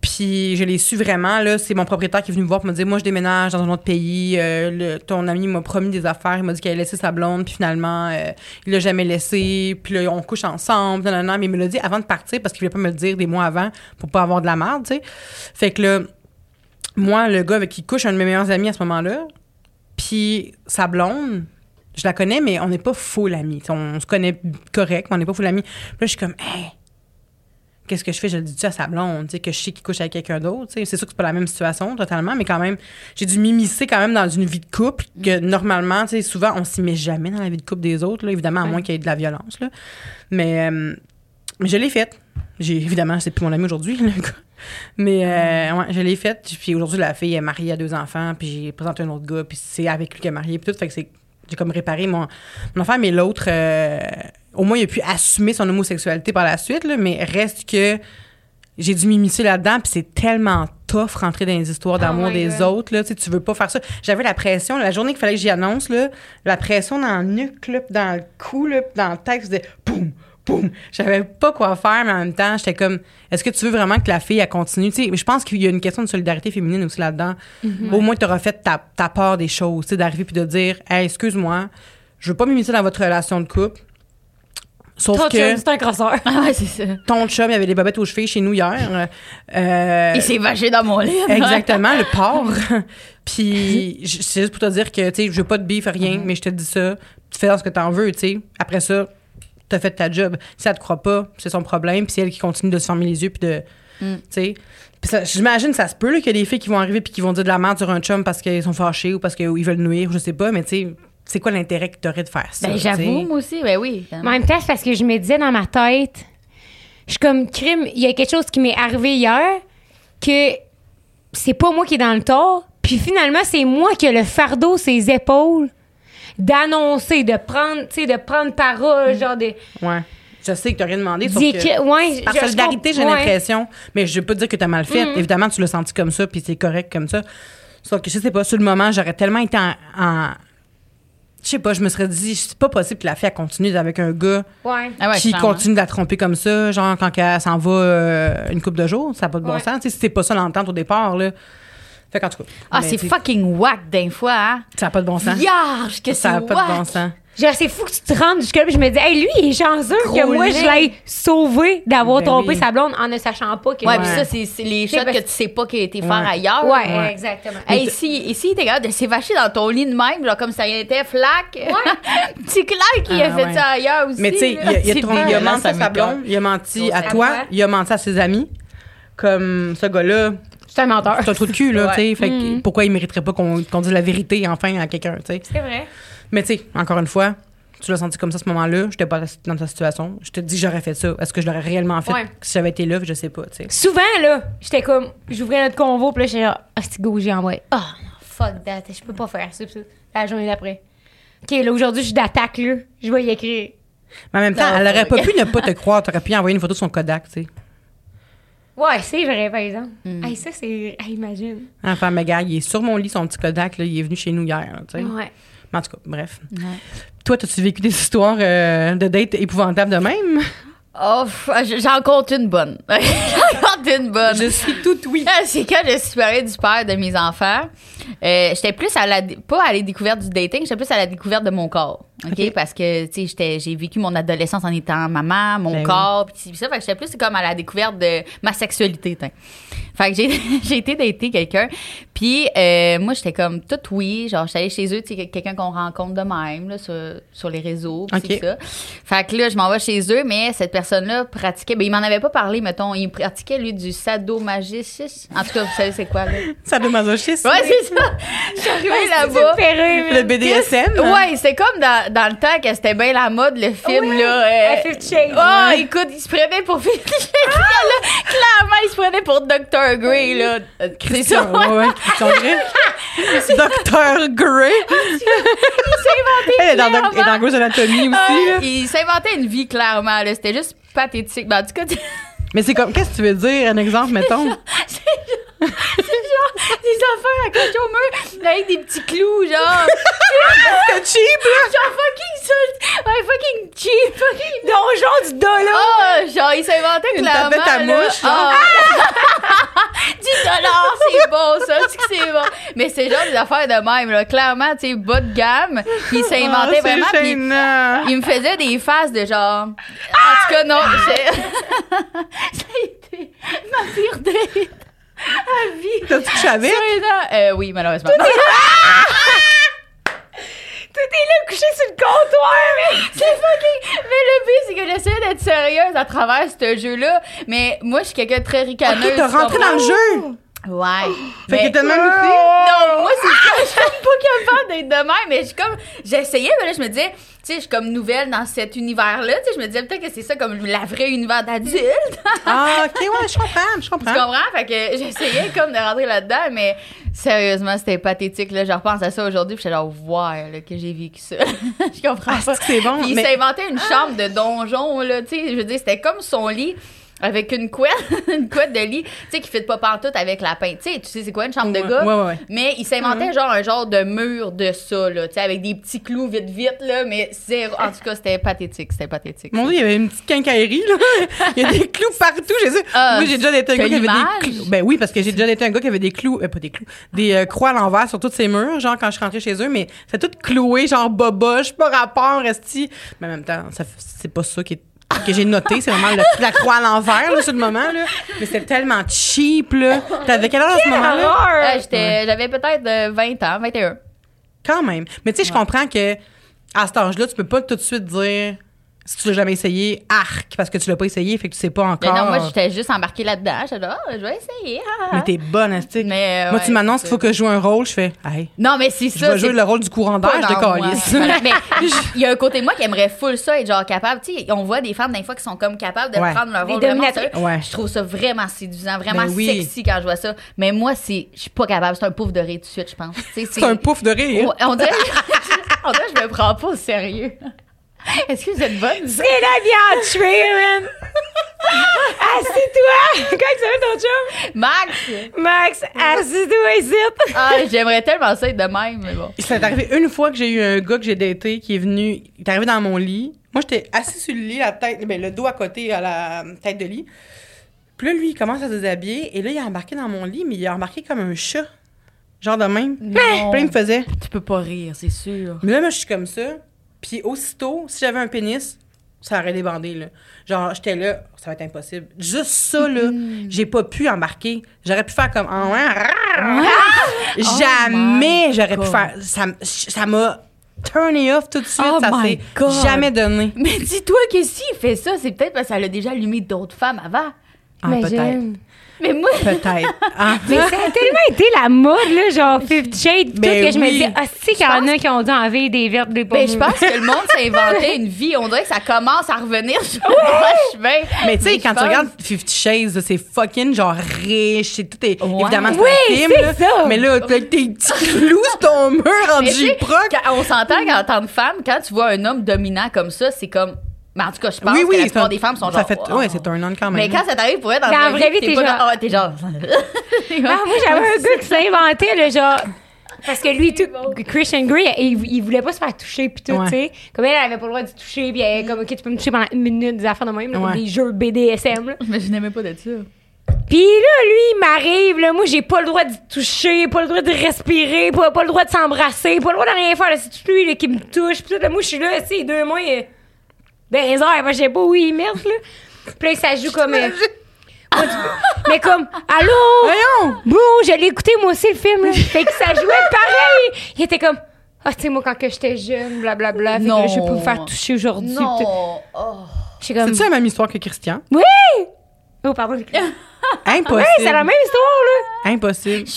Puis je l'ai su vraiment, là, c'est mon propriétaire qui est venu me voir pour me dire, moi, je déménage dans un autre pays, euh, le- ton ami m'a promis des affaires, il m'a dit qu'il allait laisser sa blonde, puis finalement, euh, il l'a jamais laissé, puis là, on couche ensemble, nan, nan, nan. mais il me l'a dit avant de partir parce qu'il voulait pas me le dire des mois avant pour pas avoir de la merde, tu sais. Fait que là, moi, le gars avec qui couche, un de mes meilleurs amis à ce moment-là, puis sa blonde, je la connais, mais on n'est pas full amis. T'sais, On, se connaît correct, mais on n'est pas full amis. Puis là, je suis comme, hey, qu'est-ce que je fais? Je le dis-tu à sa blonde, que je sais qu'il couche avec quelqu'un d'autre. C'est sûr que c'est pas la même situation totalement, mais quand même, j'ai dû m'immiscer quand même dans une vie de couple que normalement, tu sais, souvent, on s'y met jamais dans la vie de couple des autres, là, évidemment, à moins qu'il y ait de la violence. Là. Mais, euh, mais je l'ai faite. J'ai, évidemment, c'est plus mon ami aujourd'hui, le gars. Mais euh, ouais, je l'ai faite. Puis aujourd'hui, la fille est mariée à deux enfants, puis j'ai présenté un autre gars, puis c'est avec lui qu'elle est mariée, puis tout. Fait que c'est, j'ai comme réparé mon, mon affaire, mais l'autre, euh, au moins, il a pu assumer son homosexualité par la suite, là, mais reste que j'ai dû m'immiscer là-dedans, puis c'est tellement tough rentrer dans les histoires d'amour my des autres, là, tu sais, tu veux pas faire ça. J'avais la pression, la journée qu'il fallait que j'y annonce, là, la pression dans le nuque, là, dans le cou, là, dans le texte, c'était boum, boum. J'avais pas quoi faire, mais en même temps, j'étais comme, est-ce que tu veux vraiment que la fille, elle continue? Tu sais, mais je pense qu'il y a une question de solidarité féminine aussi là-dedans. Au moins, tu auras fait ta, ta part des choses, tu sais, d'arriver puis de dire, hey, excuse-moi, je veux pas m'immiscer dans votre relation de couple. Sauf Ton que chum, c'est un crosseur. Ah ouais, c'est ça. ton chum, il y avait des bobettes aux chevilles chez nous hier. Euh, Il s'est vaché dans mon lit. Exactement, le porc. Puis c'est juste pour te dire que, tu sais, je veux pas de bif, rien, mais je te dis ça. Tu fais dans ce que t'en veux, tu sais. Après ça, t'as fait ta job. Si elle te croit pas, c'est son problème. Puis c'est elle qui continue de se fermer les yeux, puis de, Mm. tu sais. Puis ça- j'imagine, ça se peut, là, qu'il y a des filles qui vont arriver puis qui vont dire de la merde sur un chum parce qu'ils sont fâchés ou parce qu'ils veulent nuire, je sais pas, mais tu sais, c'est quoi l'intérêt que t'aurais de faire ça? Ben, j'avoue, moi aussi. Ben oui. En même temps, c'est parce que je me disais dans ma tête, je suis comme crime, il y a quelque chose qui m'est arrivé hier que c'est pas moi qui est dans le tort, puis finalement c'est moi qui ai le fardeau sur les épaules d'annoncer, de prendre, tu sais, de prendre parole, genre de Ouais. Je sais que t'as rien demandé, sauf que... ouais, Par je- solidarité, j'ai ouais. l'impression. Mais je veux pas dire que t'as mal fait. Mm. Évidemment, tu l'as senti comme ça, puis c'est correct comme ça. Sauf que je sais pas, sur le moment, j'aurais tellement été en. en- je sais pas, je me serais dit, c'est pas possible que la fille continue avec un gars Ouais. Ah ouais, qui continue de la tromper comme ça, genre quand elle s'en va euh, une couple de jours, ça n'a pas de bon Ouais. sens. Tu sais, c'était pas ça l'entente au départ, là. Fait qu'en tout cas. Ah, c'est fucking whack d'un fois, hein? Ça n'a pas de bon sens. Vierge, que Ça c'est n'a pas whack. de bon sens. Genre, c'est fou que tu te rendes jusque-là, puis je me dis, hey, lui, il est chanceux que moi, je l'ai sauvé d'avoir Ben trompé oui. sa blonde en ne sachant pas que. Ouais, Ouais. puis ça, c'est les shots parce- que tu sais pas qu'il a été faire Ouais. ailleurs. Ouais, Ouais. exactement. Hey, ici, ici, il était capable de s'évacher dans ton lit de même, genre comme ça était flac. c'est clair qu'il a Ah, fait ouais. ça ailleurs aussi. Mais tu sais, il a, il a il menti à sa blonde, il a menti à toi. il a menti à ses amis. Comme ce gars-là, C'est un menteur. c'est un trou de cul, là, Ouais. tu sais. Fait que pourquoi il mériterait pas qu'on dise la vérité enfin à quelqu'un, tu sais? C'est vrai. Mais tu sais, encore une fois, tu l'as senti comme ça à ce moment-là, j'étais pas dans ta situation. Je te dis, j'aurais fait ça. Est-ce que je l'aurais réellement fait Ouais. si j'avais été là? Je sais pas, tu sais. Souvent, là, j'étais comme, j'ouvrais notre convo, puis là, j'étais là, ah, c'est go, j'ai envoyé. Ah, non, fuck that, je peux pas faire ça, ça. La journée d'après. OK, là, aujourd'hui, je suis d'attaque, là. Je vais y écrire. Mais en même temps, Non, elle aurait pas pu ne pas te croire. T'aurais pu envoyer une photo de son Kodak, tu sais. Ouais, c'est vrai, par exemple. Hey, ça, c'est. Hey, imagine. Enfin, mais gars, il est sur mon lit, son petit Kodak, là, il est venu chez nous hier, là, tu sais. Ouais. Mais en tout cas, bref. Ouais. Toi, as-tu vécu des histoires euh, de dates épouvantables de même? Oh, j'en compte une bonne. une bonne. Je suis tout oui. C'est quand je suis parée du père de mes enfants. Euh, j'étais plus à la pas à la découverte du dating, j'étais plus à la découverte de mon corps. OK, parce que tu sais, j'ai vécu mon adolescence en étant maman, mon Ben oui. corps, puis ci, ça fait que j'étais plus comme à la découverte de ma sexualité, tiens. Fait que j'ai été dater quelqu'un, puis euh, moi j'étais comme toute oui, genre j'étais allée chez eux, tu sais quelqu'un qu'on rencontre de même là, sur, sur les réseaux, puis OK. c'est ça. Fait que là je m'en vais chez eux, mais cette personne-là pratiquait ben il m'en avait pas parlé mettons, il pratiquait lui du sadomasochisme. En tout cas, vous savez c'est quoi là? Ça de masochisme. Ouais, c'est ça. Je suis arrivée là-bas. Le BDSM. hein? Ouais, c'est comme dans, dans le temps que c'était bien la mode, le film, Oui, là. euh, Shades. Oh, Ouais. écoute, il se prenait pour là. Clairement, il se prenait pour Dr. Grey, là. Euh, C'est ça. Ouais, ouais, Christian Grey. Docteur Grey. Elle est dans, clairement. elle est dans Grey's Anatomy aussi. Ah, là. il s'inventait une vie, clairement, là. C'était juste pathétique. Ben, en tout cas, Mais c'est comme, qu'est-ce que tu veux dire? Un exemple, mettons? genre des affaires accrochées au mur avec des petits clous, genre. C'est cheap, là. genre fucking ça. Ouais, fucking cheap. Fucking Donjon du dollar! Oh, genre, il s'est inventé Une clairement. tablette à là. mouche. Ah. 10 dollars, c'est bon, ça, c'est que c'est bon. Mais c'est genre des affaires de même, là. Clairement, tu sais, bas de gamme. Puis il s'est inventé Ah, c'est vraiment. Gênant. il me faisait des faces de genre. En tout cas, non. j'ai- ça a été ma pire date. T'as-tu couché avec? Gênant. Euh, oui, malheureusement. Tout est là couché sur le comptoir! mais- C'est fucking. Mais le pire, c'est que j'essayais d'être sérieuse à travers ce jeu-là. Mais moi, je suis quelqu'un de très ricaneuse. Ok, t'as tu rentré dans le jeu. Ouais. Fait même aussi? Non, moi, c'est ça. Je suis pas capable d'être de même. Mais je suis comme. J'essayais, mais là, je me disais, tu sais, je suis comme nouvelle dans cet univers-là. Tu sais, je me disais peut-être que c'est ça comme la vraie univers d'adulte. Ah, ok, ouais, je comprends, je Tu comprends? comprends? Fait que j'essayais comme de rentrer là-dedans, mais sérieusement, c'était pathétique. Là. Je repense à ça aujourd'hui, puis j'étais genre, ouais, là, que j'ai vécu ça. je comprends Ah, pas. c'est que c'est bon. Puis il s'est inventé une chambre de donjon, là, tu sais, je veux dire, c'était comme son lit avec une couette, une couette de lit, tu sais, qui fait pas pantoute avec la peinture. Tu sais, tu sais, c'est quoi une chambre de gars? ouais, ouais. Mais il s'inventait genre un genre de mur de ça, là, tu sais, avec des petits clous vite, vite, là, mais zéro. En tout cas, c'était pathétique, c'était pathétique. Mon dieu, il y avait une petite quincaillerie, là. Il y a des clous partout. J'ai dit, Ah, moi, j'ai déjà été un gars qui avait des clous. Ben oui, parce que j'ai déjà été un gars qui avait des clous, euh, pas des clous, des euh, croix à l'envers sur tous ses murs, genre quand je rentrais chez eux, mais c'est tout cloué, genre boboche, pas rapport, resti. Mais en même temps, c'est pas ça qui est- que j'ai noté, c'est vraiment le- la croix à l'envers, là, sur le moment, là. Mais c'était tellement cheap, là. T'avais quel âge à ce moment-là? Euh, j'étais- J'avais peut-être euh, 20 ans, 21. Quand même. Mais tu sais, je comprends que à cet âge-là, tu peux pas tout de suite dire si tu l'as jamais essayé, arc, parce que tu l'as pas essayé, fait que tu sais pas Mais encore. non, moi, j'étais juste embarquée là-dedans. J'étais là, Ah, je vais essayer. ah, ah. Mais t'es bonne, Asti. Mais, euh, Moi, ouais, tu m'annonces qu'il faut que je joue un rôle, je fais, hey, Non, mais c'est je ça. vais jouer le rôle du courant d'air, je décalisse. Mais il y a un côté de moi qui aimerait full ça, être genre capable. Tu sais, on voit des femmes, des fois, qui sont comme capables de Ouais. prendre leur rôle vraiment. Ouais. Je trouve ça vraiment séduisant, vraiment Ben oui. sexy quand je vois ça. Mais moi, c'est, je suis pas capable. C'est un pouf de rire tout de suite, je pense. C'est un pouf de rire. On dirait, on dirait que je me prends pas au sérieux. Est-ce que vous êtes bonne? C'est la viande tuée, man! Assis-toi! Comment ça va ton chum? Max! Max, assis-toi ici! Ah, j'aimerais tellement ça être de même, mais bon. C'est arrivé une fois que j'ai eu un gars que j'ai daté qui est venu, il est arrivé dans mon lit. Moi, j'étais assis sur le lit, la tête, ben, le dos à côté à la tête de lit. Puis là, lui, il commence à se déshabiller et là, il a embarqué dans mon lit, mais il a embarqué comme un chat. Genre de même. Puis là, il me faisait. Tu peux pas rire, c'est sûr. Mais là, moi, je suis comme ça. Puis aussitôt, si j'avais un pénis, ça aurait débandé, là. Genre, j'étais là, ça va être impossible. Juste ça, là, j'ai pas pu embarquer. J'aurais pu faire comme... Ah ouais, rah, rah. Jamais j'aurais pu faire... Ça m'a turné off tout de suite. Oh ça s'est jamais donné. Mais dis-toi que s'il fait ça, c'est peut-être parce que ça l'a déjà allumé d'autres femmes avant. Ah, peut-être. Mais moi, Peut-être. Ah. Mais ça a tellement été la mode, là, genre Fifty Shades, pis Ben tout, que je me dis, ah, c'est qu'il y en a qui ont dû enlever des vertes, des ben, pommes. je pense que le monde s'est inventé une vie. On dirait que ça commence à revenir sur le chemin. Mais tu sais, quand tu regardes Fifty Shades, c'est fucking genre riche, c'est tout est Ouais. évidemment c'est Oui, film, c'est là. ça. Mais là, t'as tes petits clous sur ton mur en Mais J-Proc. quand- on s'entend qu'en tant que femme, quand tu vois un homme dominant comme ça, c'est comme. Mais en tout cas, je pense Oui, oui, que la plupart des femmes sont ça genre. fait, wow. ouais, c'est un non quand même. Mais quand ça t'arrive pour être dans, Dans la vraie vie, t'es genre- dans- ah, t'es genre. Ah, moi, j'avais un gars qui s'est inventé, là, genre. Parce que lui, tout, Christian Grey, il, il voulait pas se faire toucher, pis tout, Ouais. tu sais. Comme elle, elle avait pas le droit de toucher, pis elle, comme, OK, tu peux me toucher pendant une minute, des affaires de même, là, comme des jeux BDSM, là. Mais je n'aimais pas de ça. Pis là, lui, il m'arrive, là, moi, j'ai pas le droit de toucher, pas le droit de respirer, pas, pas le droit de s'embrasser, pas le droit de rien faire, là, c'est tout lui, là, qui me touche, pis tout, là, moi, je suis là, tu sais, deux mois, euh, ben, les heures, moi, je sais pas où il merde, là. Là, ça joue comme... euh, moi, tu- mais comme, allô? Voyons! Bon, je l'ai écouté moi aussi le film là. Fait que ça jouait pareil. Il était comme ah tu sais moi quand que j'étais jeune blablabla. Fait que là, je peux me faire toucher aujourd'hui. Non. Puis. Oh. Suis comme la même histoire que Christian? oui. Oh pardon. Ouais, Impossible. c'est la même histoire là. Impossible.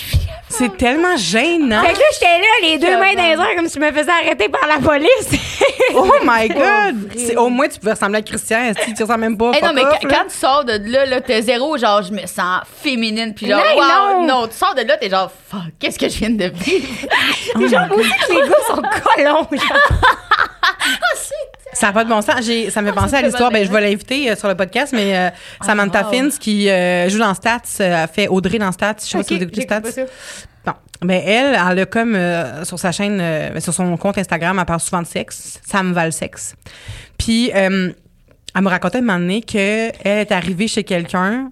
C'est tellement gênant. Fait que là j'étais là les deux mains dans les airs comme si je me faisais arrêter par la police. Oh my God! C'est- Au moins, tu pouvais ressembler à Christian. Si tu ressembles même pas? Hey, non, fuck mais off, quand, tu sors de là, là t'es zéro, genre, je me sens féminine, puis genre, Non, wow, non. non. tu sors de là, t'es genre, fuck, qu'est-ce que je viens de vivre? Genre moi aussi que les gars sont colons. genre. Ça n'a pas de bon sens. Ça me fait penser à l'histoire. Ben, je vais l'inviter euh, sur le podcast, mais euh, Samantha wow. Fins, qui euh, joue dans Stats, euh, a fait Audrey dans Stats. Je sais pas Ok, si vous Stats. pas ça. Bon. Ben elle, elle a comme sur sa chaîne, euh, sur son compte Instagram, elle parle souvent de sexe, Sam Valsex. Puis euh, elle me racontait un moment donné qu'elle est arrivée chez quelqu'un,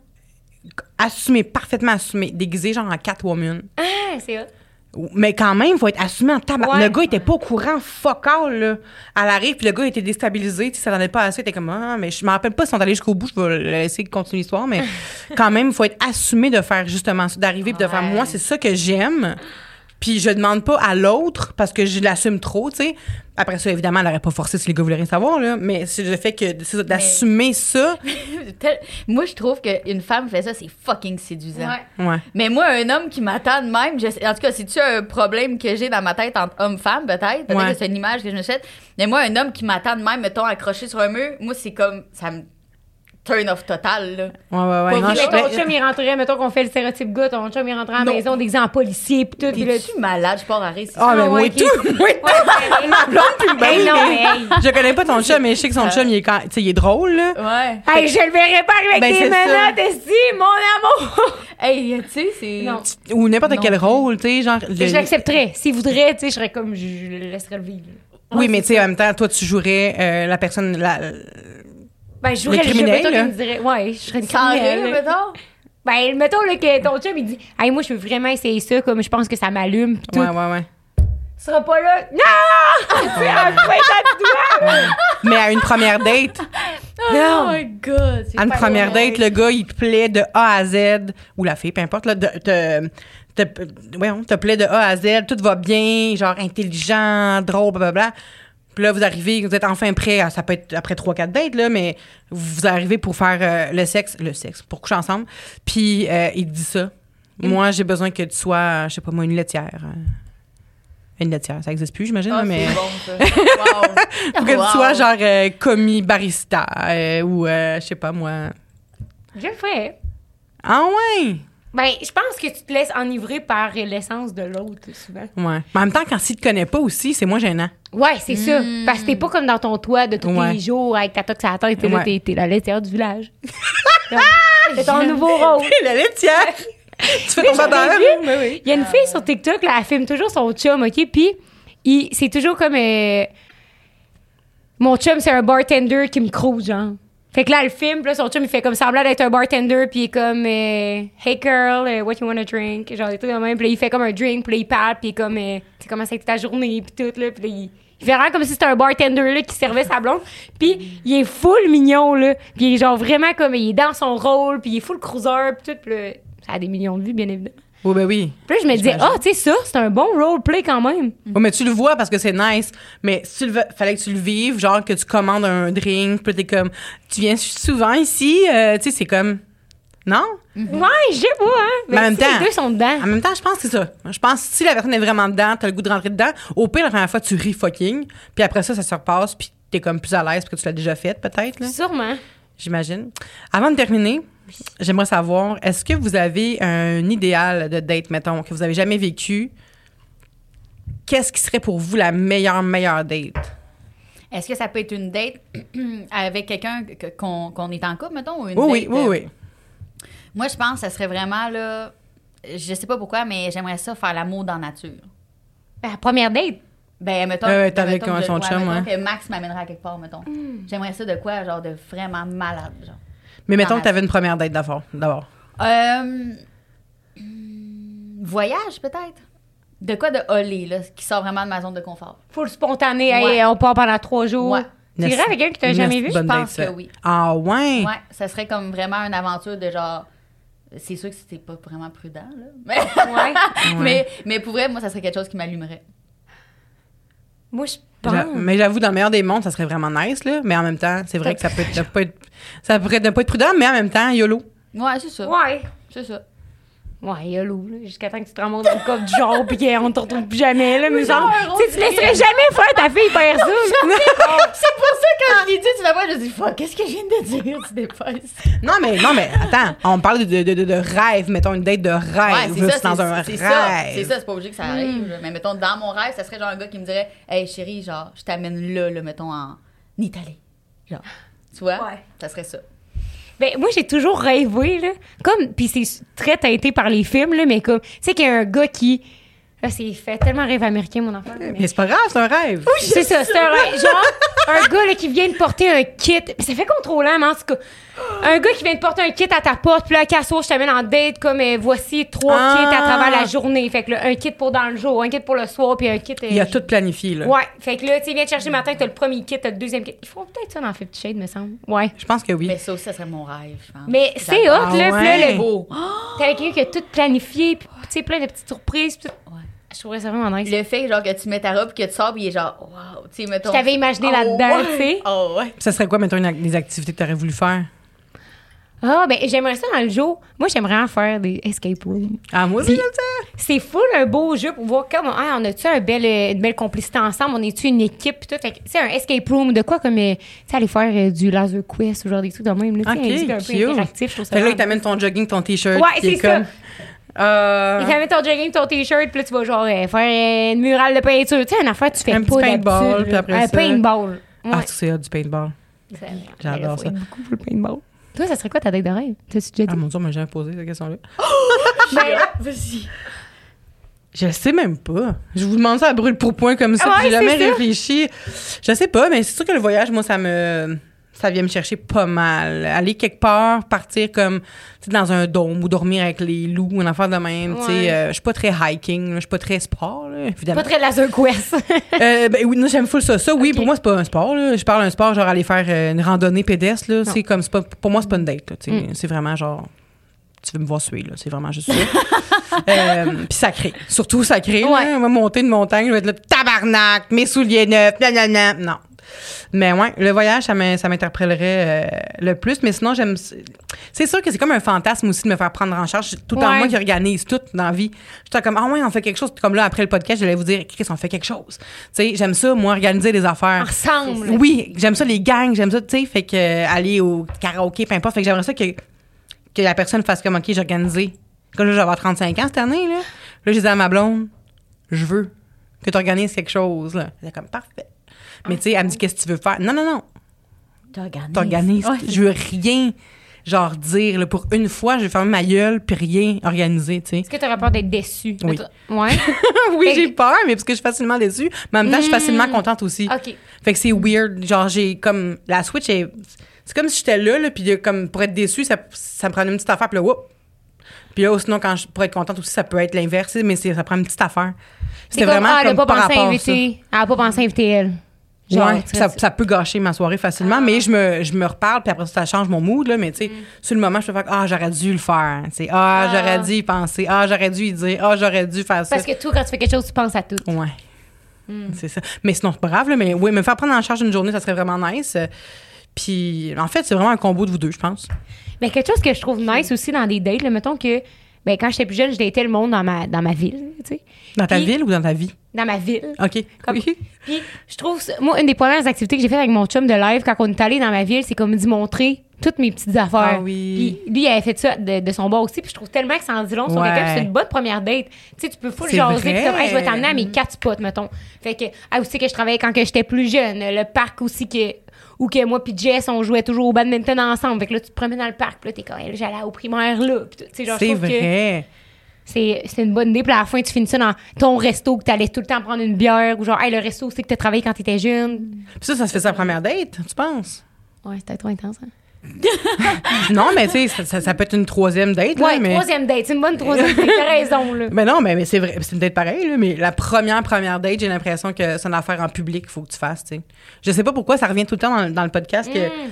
assumée, parfaitement assumée, déguisée genre en Catwoman. Ah, c'est. Mais quand même, il faut être assumé en tabac. Ouais. Le gars était pas au courant, fuck all, là. Elle arrive, puis le gars était déstabilisé, tu sais, ça n'en est pas assez. Il était comme, ah, mais je me rappelle pas si on est allé jusqu'au bout, je vais laisser continuer l'histoire, mais quand même, il faut être assumé de faire justement ça, d'arriver puis de faire, Ouais. moi, c'est ça que j'aime. Puis je demande pas à l'autre parce que je l'assume trop, tu sais. Après ça, évidemment, elle aurait pas forcé si les gars voulaient rien savoir, là. Mais c'est le fait que, c'est ça, d'assumer ça. Moi, je trouve qu'une femme fait ça, c'est fucking séduisant. Ouais. Ouais. Mais moi, un homme qui m'attend de même, je sais- en tout cas, c'est-tu un problème que j'ai dans ma tête entre homme-femme, peut-être? Peut-être Ouais. que c'est une image que je me fais. Mais moi, un homme qui m'attend de même, mettons, accroché sur un mur, moi, c'est comme, ça me turn off total, là. Ouais, ouais, ouais. Non, Mais ton chum, il rentrait, mettons qu'on fait le stéréotype gars, ton chum, il rentrait à la Non. maison déguisé en policier, pis tout. pis là, T'es-tu malade? Je pars à c'est Ah, mais Ah, et tout. et tout. Ma blonde, puis bain, non, mais- hey. Je connais pas ton chum, mais je sais que son chum, il est, quand, tu sais, il est drôle, là. Ouais. Hey, je le verrais pas avec Ben, des menottes, esti, mon amour! Hey, tu sais, c'est. Non. Ou n'importe quel rôle, tu sais, genre. le- Je l'accepterais. S'il voudrait, tu sais, je serais comme, je, je le laisserais le vivre. Oui, mais tu sais, en même temps, toi, tu jouerais euh, la personne. La, Ben, je jouerais le jeu, mettons là. me dirait, ouais, je serais une Sans rire, criminelle. mettons? Ben, mettons, là, que ton chum, il dit, hey, moi, je veux vraiment essayer ça, comme je pense que ça m'allume, pis tout. ouais, ouais, ouais. Tu seras pas là? Non! tu sais, du doigt. Mais à une première date, Oh my god. c'est à une pas première vrai. date, le gars, il te plaît de A à Z, ou la fille, peu importe, là, de, te, te, ouais, on te plaît de A à Z, tout va bien, genre intelligent, drôle, blablabla. Puis là, vous arrivez, vous êtes enfin prêt, à- ça peut être après 3-4 dates, là, mais vous arrivez pour faire euh, le sexe, le sexe, pour coucher ensemble. Puis euh, il dit ça. Moi, j'ai besoin que tu sois, je sais pas moi, une laitière. Une laitière, ça existe plus, j'imagine, Ah, mais. c'est bon, ça. Wow. Faut que Wow. tu sois genre euh, commis barista euh, ou euh, je sais pas moi. Je le ferais. Ah ouais? Ben, je pense que tu te laisses enivrer par l'essence de l'autre, souvent. Ouais. Mais en même temps quand s'il te connaît pas aussi, c'est moins gênant. Ouais, c'est ça. Parce que t'es pas comme dans ton toit de tous Ouais. les jours avec ta toque sur la tête. T'es là, Ouais. t'es, t'es la laitière du village. C'est ton nouveau rôle. la laitière. tu fais ton vu, Il y a une fille sur TikTok, là, elle filme toujours son chum, OK? Puis, il- c'est toujours comme... euh, mon chum, c'est un bartender qui me crouse, genre. Fait que là, filme, puis là, son chum, il fait comme semblant d'être un bartender, puis il est comme... euh, hey, girl, euh, what you wanna drink? Genre, des trucs de même. Puis là, il fait comme un drink, puis là, il parle, puis il est comme... euh, tu comment ça a ta journée, puis tout, là. Puis là, il... Il fait vraiment comme si c'était un bartender là, qui servait sa blonde. Puis il est full mignon, là. Puis il est genre vraiment comme... Il est dans son rôle, puis il est full cruiser, puis tout. Puis là, ça a des millions de vues, bien évidemment. Oh ben oui. Puis là, je me disais, J'imagine. ah, tu sais, ça, c'est un bon roleplay quand même. Oh, mais tu le vois parce que c'est nice. Mais si tu le veux, fallait que tu le vives, genre que tu commandes un drink, puis t'es comme, tu viens souvent ici, euh, tu sais, c'est comme, non? Ouais, je sais pas, hein. Mais en même si temps- Les deux sont dedans. En même temps, je pense que c'est ça. Je pense que si la personne est vraiment dedans, t'as le goût de rentrer dedans. Au pire, la première fois, tu ris fucking, puis après ça, ça se repasse, puis t'es comme plus à l'aise parce que tu l'as déjà fait, peut-être. Sûrement. J'imagine. Avant de terminer, j'aimerais savoir, est-ce que vous avez un idéal de date, mettons, que vous avez jamais vécu? Qu'est-ce qui serait pour vous la meilleure, meilleure date? Est-ce que ça peut être une date avec quelqu'un que- qu'on qu'on est en couple, mettons, ou une Oui, oui, date, oui, euh, oui. Moi, je pense que ça serait vraiment, là... Je sais pas pourquoi, mais j'aimerais ça faire l'amour dans la nature. Ben, la première date. Ben, mettons... Euh, ben, avec son je- chum, mettons ouais. que Max m'amènerait à quelque part, mettons. J'aimerais ça de quoi, genre, de vraiment malade, genre. Mais mettons que tu avais une première date d'abord. d'abord. Euh, hmm, voyage, peut-être? De quoi de holé, là, qui sort vraiment de ma zone de confort? Full spontané. Ouais. Hey, on part pendant trois jours. Ouais. Tu irais avec quelqu'un que t'as Nest- jamais vu? Je pense date, que oui. Ah ouais? Ouais, ça serait comme vraiment une aventure de genre. C'est sûr que c'était pas vraiment prudent, là. Mais, Ouais. mais, mais pour vrai, moi, ça serait quelque chose qui m'allumerait. Moi, je pense. Mais j'avoue, dans le meilleur des mondes, ça serait vraiment nice, là. Mais en même temps, c'est vrai que ça peut être, ne pas être, ça pourrait ne pas être prudent, mais en même temps, YOLO. Ouais, c'est ça. Ouais. C'est ça. Ouais, yolo. Jusqu'à temps que tu te remontes dans le cop du genre pis qu'on te retrouve plus jamais, là. Mais genre, tu tu laisserais jamais faire ta fille faire ça. c'est pour ça que je l'ai dit, tu l'as pas, je dis, fuck, qu'est-ce que je viens de dire, tu dépasses? Non, mais, non, mais attends, on parle de, de, de, de rêve, mettons une date de rêve, Ouais, c'est dans un c'est ça. rêve. C'est ça, c'est pas obligé que ça arrive. là. Mais mettons, dans mon rêve, ça serait genre un gars qui me dirait, hey chérie, genre, je t'amène là, là, mettons, en Italie. Genre, tu vois? Ouais. Ça serait ça. Ben, moi, j'ai toujours rêvé, là. Comme, puis c'est très teinté par les films, là, mais comme, tu sais qu'il y a un gars qui Là, c'est fait tellement rêve américain, mon enfant. mais- Mais c'est pas grave, c'est un rêve. C'est ça, c'est un rêve. Genre, un gars là, qui vient de porter un kit. Mais ça fait contrôlant, mais en tout cas. Un gars qui vient de porter un kit à ta porte, puis là, Casso, je t'amène en date, comme euh, voici trois Ah. kits à travers la journée. Fait que là, un kit pour dans le jour, un kit pour le soir, puis un kit. euh, Il y a tout planifié, là. Ouais, fait que là, tu sais, viens te chercher le matin, t'as le premier kit, t'as le deuxième kit. Il faut peut-être ça dans Fifty Shades, me semble. Ouais. Je pense que oui. Mais ça aussi, ça serait mon rêve, je pense. Mais c'est hot, là, Ah là, ouais. le Beau. T'as quelqu'un qui a tout planifié, puis tu sais, plein de petites surprises. puis tout. Je trouverais ça vraiment nice. Le fait genre que tu mets ta robe que tu sors puis il est genre wow, tu sais mettons. Je t'avais imaginé Oh, là-dedans, ouais. tu sais. Oh ouais. Ça serait quoi, mettons, une des activités que tu aurais voulu faire? Ah, ben, j'aimerais ça dans le jour. Moi, j'aimerais en faire des escape rooms. Ah, moi aussi, j'aime ça. C'est full un beau jeu pour voir comment ah, on a-tu un bel, euh, une belle complicité ensemble, on est-tu une équipe pis tout? Fait que, tu sais, un escape room de quoi comme, euh, tu sais, aller faire euh, du laser quest ou genre des trucs de même. Là, tu sais, Ok, un un peu interactif, je trouve ça Fait que là, il vraiment t'amène ton jogging, ton t-shirt. Ouais, c'est ça. Euh, Il t'amène ton jogging, ton t-shirt, puis là, tu vas genre euh, faire une murale de peinture. Tu sais, une affaire tu fais Un pas petit paintball, puis après Un ça- paintball. Ouais. Ah, c'est hot, du paintball. Ça- j'adore ça. beaucoup pour le paintball. Toi, ça serait quoi ta date de rêve? T'as-tu déjà Ah, dit? mon Dieu, on m'a jamais posé cette question-là. Ben, Vas-y. Je sais même pas. Je vous demande ça à brûle pour point comme ça. Ouais, puis J'ai jamais ça. réfléchi. Je sais pas, mais c'est sûr que le voyage, moi, ça me. Ça vient me chercher pas mal. Aller quelque part, partir comme dans un dôme ou dormir avec les loups, une affaire de même. Ouais. euh, je suis pas très hiking, je suis pas très sport, là, évidemment. pas très laser quest. Euh, ben oui, j'aime full ça. Ça, oui, pour moi, c'est pas un sport. Là. Je parle d'un sport, genre aller faire euh, une randonnée pédestre. Là. C'est comme, pas, pour moi, c'est pas une date. Mm. C'est vraiment genre, tu veux me voir suer. Là. C'est vraiment juste ça. euh, Puis sacré. Surtout sacré. là. On va monter une montagne, je vais être là, tabarnak, mes souliers neufs, nanana. Non. Mais ouais, le voyage, ça m'in- ça m'interpellerait euh, le plus. Mais sinon, j'aime. C'est sûr que c'est comme un fantasme aussi de me faire prendre en charge. Tout Ouais. moi qui organise tout dans la vie. J'étais comme, ah ouais, on fait quelque chose. Comme là, après le podcast, j'allais vous dire, Chris, on fait quelque chose. Tu sais, j'aime ça, moi, organiser des affaires. Ensemble. Oui, j'aime ça les gangs, j'aime ça, tu sais, fait que euh, aller au karaoké, peu importe, fait que j'aimerais ça que, que la personne fasse comme OK, j'ai organisé. Comme là, je vais avoir 35 ans cette année là. Là, je disais à ma blonde, je veux que tu organises quelque chose là. Elle est comme parfait. Mais tu sais, elle me dit qu'est-ce que tu veux faire? Non non non, T'organises. t'organises. Ouais. Je veux rien genre dire là, pour une fois, je vais fermer ma gueule puis rien organiser, tu sais. Est-ce que tu aurais peur d'être déçu? Oui. Ouais. oui, Fait j'ai peur, mais parce que je suis facilement déçue, mais en même temps, je suis facilement Mm. contente aussi. OK. Fait que c'est weird. Genre, j'ai comme. La Switch est. C'est comme si j'étais là, là, puis de- comme pour être déçu, ça, ça me prend une petite affaire, puis là, whoop. Puis là, sinon, quand je, pour être contente aussi, ça peut être l'inverse, mais ça prend une petite affaire. C'est C'était comme, vraiment ah, elle a comme pas par pensé à rapport à ça. inviter. Elle a pas pensé à inviter elle. Genre, ouais, ça, peut gâcher ma soirée facilement, mais je me, je me reparle, puis après ça, ça change mon mood, là, mais tu sais, sur le moment, je peux faire Ah, j'aurais dû le faire. Tu sais, ah, Ah. j'aurais dû y penser. Ah, j'aurais dû y dire. Ah, j'aurais dû faire ça. Parce que toi, quand tu fais quelque chose, tu penses à tout. Ouais. C'est ça. Mais sinon, grave, là, mais oui, me faire prendre en charge une journée, ça serait vraiment nice. Puis, en fait, c'est vraiment un combo de vous deux, je pense. Mais quelque chose que je trouve nice aussi dans des dates, là, mettons que ben, quand j'étais plus jeune, je datais le monde dans ma, dans ma ville, tu sais. Dans ta Puis- ville ou dans ta vie? Dans ma ville. OK. Comme- Oui. Puis je trouve, moi, une des premières activités que j'ai faites avec mon chum de live quand on est allé dans ma ville, c'est comme d'y montrer toutes mes petites affaires. Ah oui. Puis lui, il avait fait ça de, de son bord aussi. Puis je trouve tellement que ça en dit long sur Ouais. quelqu'un. C'est une bonne première date. Tu sais, tu peux full jaser. Puis comme, Hey, je vais t'amener à mes quatre spots, mettons. Fait que, ah, aussi que je travaillais quand que j'étais plus jeune. Le parc aussi que, où que moi puis Jess, on jouait toujours au badminton ensemble. Fait que là, tu te promènes dans le parc. Puis là, t'es comme, Hey, j'allais au primaire là. C'est vrai. c'est c'est une bonne idée. Puis à la fin, tu finis ça dans ton resto que t'allais tout le temps prendre une bière. Ou genre, hey, le resto, c'est que t'as travaillé quand t'étais jeune. Puis ça, ça se fait sa première date, tu penses? Ouais, c'était trop intense. Hein? non, mais tu sais, ça, peut être une troisième date, là, Ouais, mais... troisième date. C'est une bonne troisième date. T'as raison, là. Mais non, mais, mais c'est vrai, c'est une date pareille, là, mais la première, première date, j'ai l'impression que c'est une affaire en public qu'il faut que tu fasses, tu sais. Je sais pas pourquoi, ça revient tout le temps dans, dans le podcast que Mm.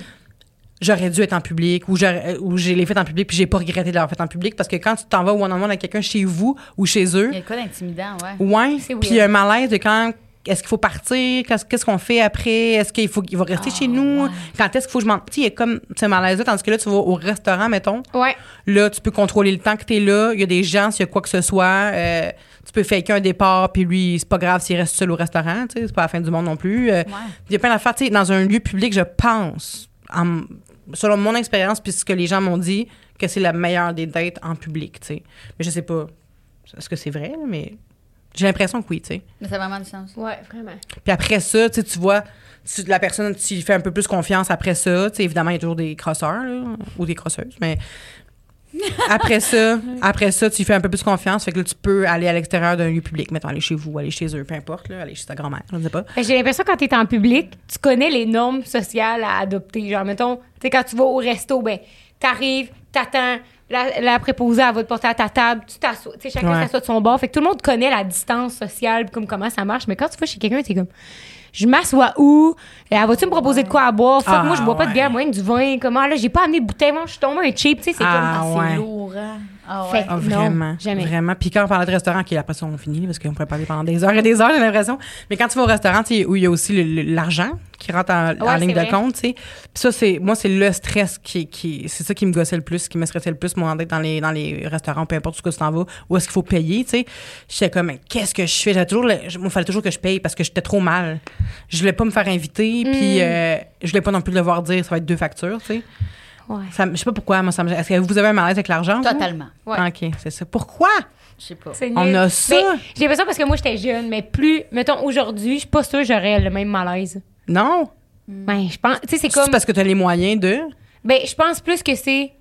j'aurais dû être en public ou, j'aurais- ou j'ai les fait en public puis j'ai pas regretté de l'avoir fait en public parce que quand tu t'en vas one-on-one avec quelqu'un chez vous ou chez eux, Il y a quoi d'intimidant, ouais. ouais, puis il y a un malaise de quand est-ce qu'il faut partir, qu'est-ce qu'on fait après, est-ce qu'il faut qu'il va rester Ah, chez nous, ouais. quand est-ce qu'il faut que je m'en... Tu il comme ce malaise-là, tandis que là, tu vas au restaurant, mettons, Ouais. Là, tu peux contrôler le temps que tu es là. Il y a des gens, s'il y a quoi que ce soit, euh, tu peux faker un départ, puis lui, c'est pas grave s'il reste seul au restaurant, tu sais, c'est pas la fin du monde non plus. Euh, Ouais. Il y a plein d'affaires, tu sais, dans un lieu public, je pense, en- selon mon expérience, puis ce que les gens m'ont dit, que c'est la meilleure des dates en public, tu sais. Mais je sais pas, est-ce que c'est vrai, mais j'ai l'impression que oui, tu sais. Mais ça a vraiment du sens. Ouais, vraiment. Puis après ça, tu sais, tu vois, tu- la personne, tu lui fais un peu plus confiance après ça. Tu sais, évidemment, il y a toujours des crosseurs là, ou des crosseuses, mais Après ça, après ça, tu fais un peu plus confiance. Fait que là, tu peux aller à l'extérieur d'un lieu public. Mettons, aller chez vous, aller chez eux, peu importe, là, aller chez ta grand-mère, je ne sais pas. J'ai l'impression que quand t'es en public, tu connais les normes sociales à adopter. Genre, mettons, tu sais, quand tu vas au resto, ben, t'arrives, t'attends, la, la préposée, elle va te porter à ta table, tu t'assois. Tu sais, chacun Ouais. s'assoit de son bord. Fait que tout le monde connaît la distance sociale, comme comment ça marche. Mais quand tu vas chez quelqu'un, t'es comme, je m'assois où? Elle va-tu me proposer de quoi à boire? Fuck, Ah, moi, je bois pas de bière, moi, du vin. Comment, là, j'ai pas amené de bouteille, moi, je suis tombée un cheap, tu sais, c'est Ah, comme, ouais. C'est lourd, hein? Ah Fait- ouais. Ah, Non, vraiment. jamais. Vraiment. Puis quand on parlait de restaurant, qui après ça, on finit, parce qu'on pourrait parler pendant des heures et des heures, j'ai l'impression. Mais quand tu vas au restaurant, tu sais, où il y a aussi l'argent qui rentre en, en Ouais, ligne de vrai. compte, tu sais. Puis ça, c'est, moi, c'est le stress qui, qui c'est ça qui me gossait le plus, qui me stressait le plus, moi, d'être dans les, dans les restaurants, peu importe où tu t'en vas, où est-ce qu'il faut payer, tu sais. J'étais comme, mais qu'est-ce que je fais? J'avais toujours, le- je- moi, il fallait toujours que je paye parce que j'étais trop mal. Je voulais pas me faire inviter, puis Mm. euh, je voulais pas non plus devoir dire, ça va être deux factures, tu sais. Ouais. Ça Je sais pas pourquoi, moi, ça me, est-ce que vous avez un malaise avec l'argent? vous? Totalement. Ouais. Ah, OK, c'est ça. Pourquoi? Je sais pas. On a ça. Mais J'ai l'impression parce que moi, j'étais jeune, mais plus, mettons, aujourd'hui, je suis pas sûre que j'aurais le même malaise. Non? Ben, je pense, tu sais, c'est C'est comme. parce que tu as les moyens de? Ben, je pense plus que c'est.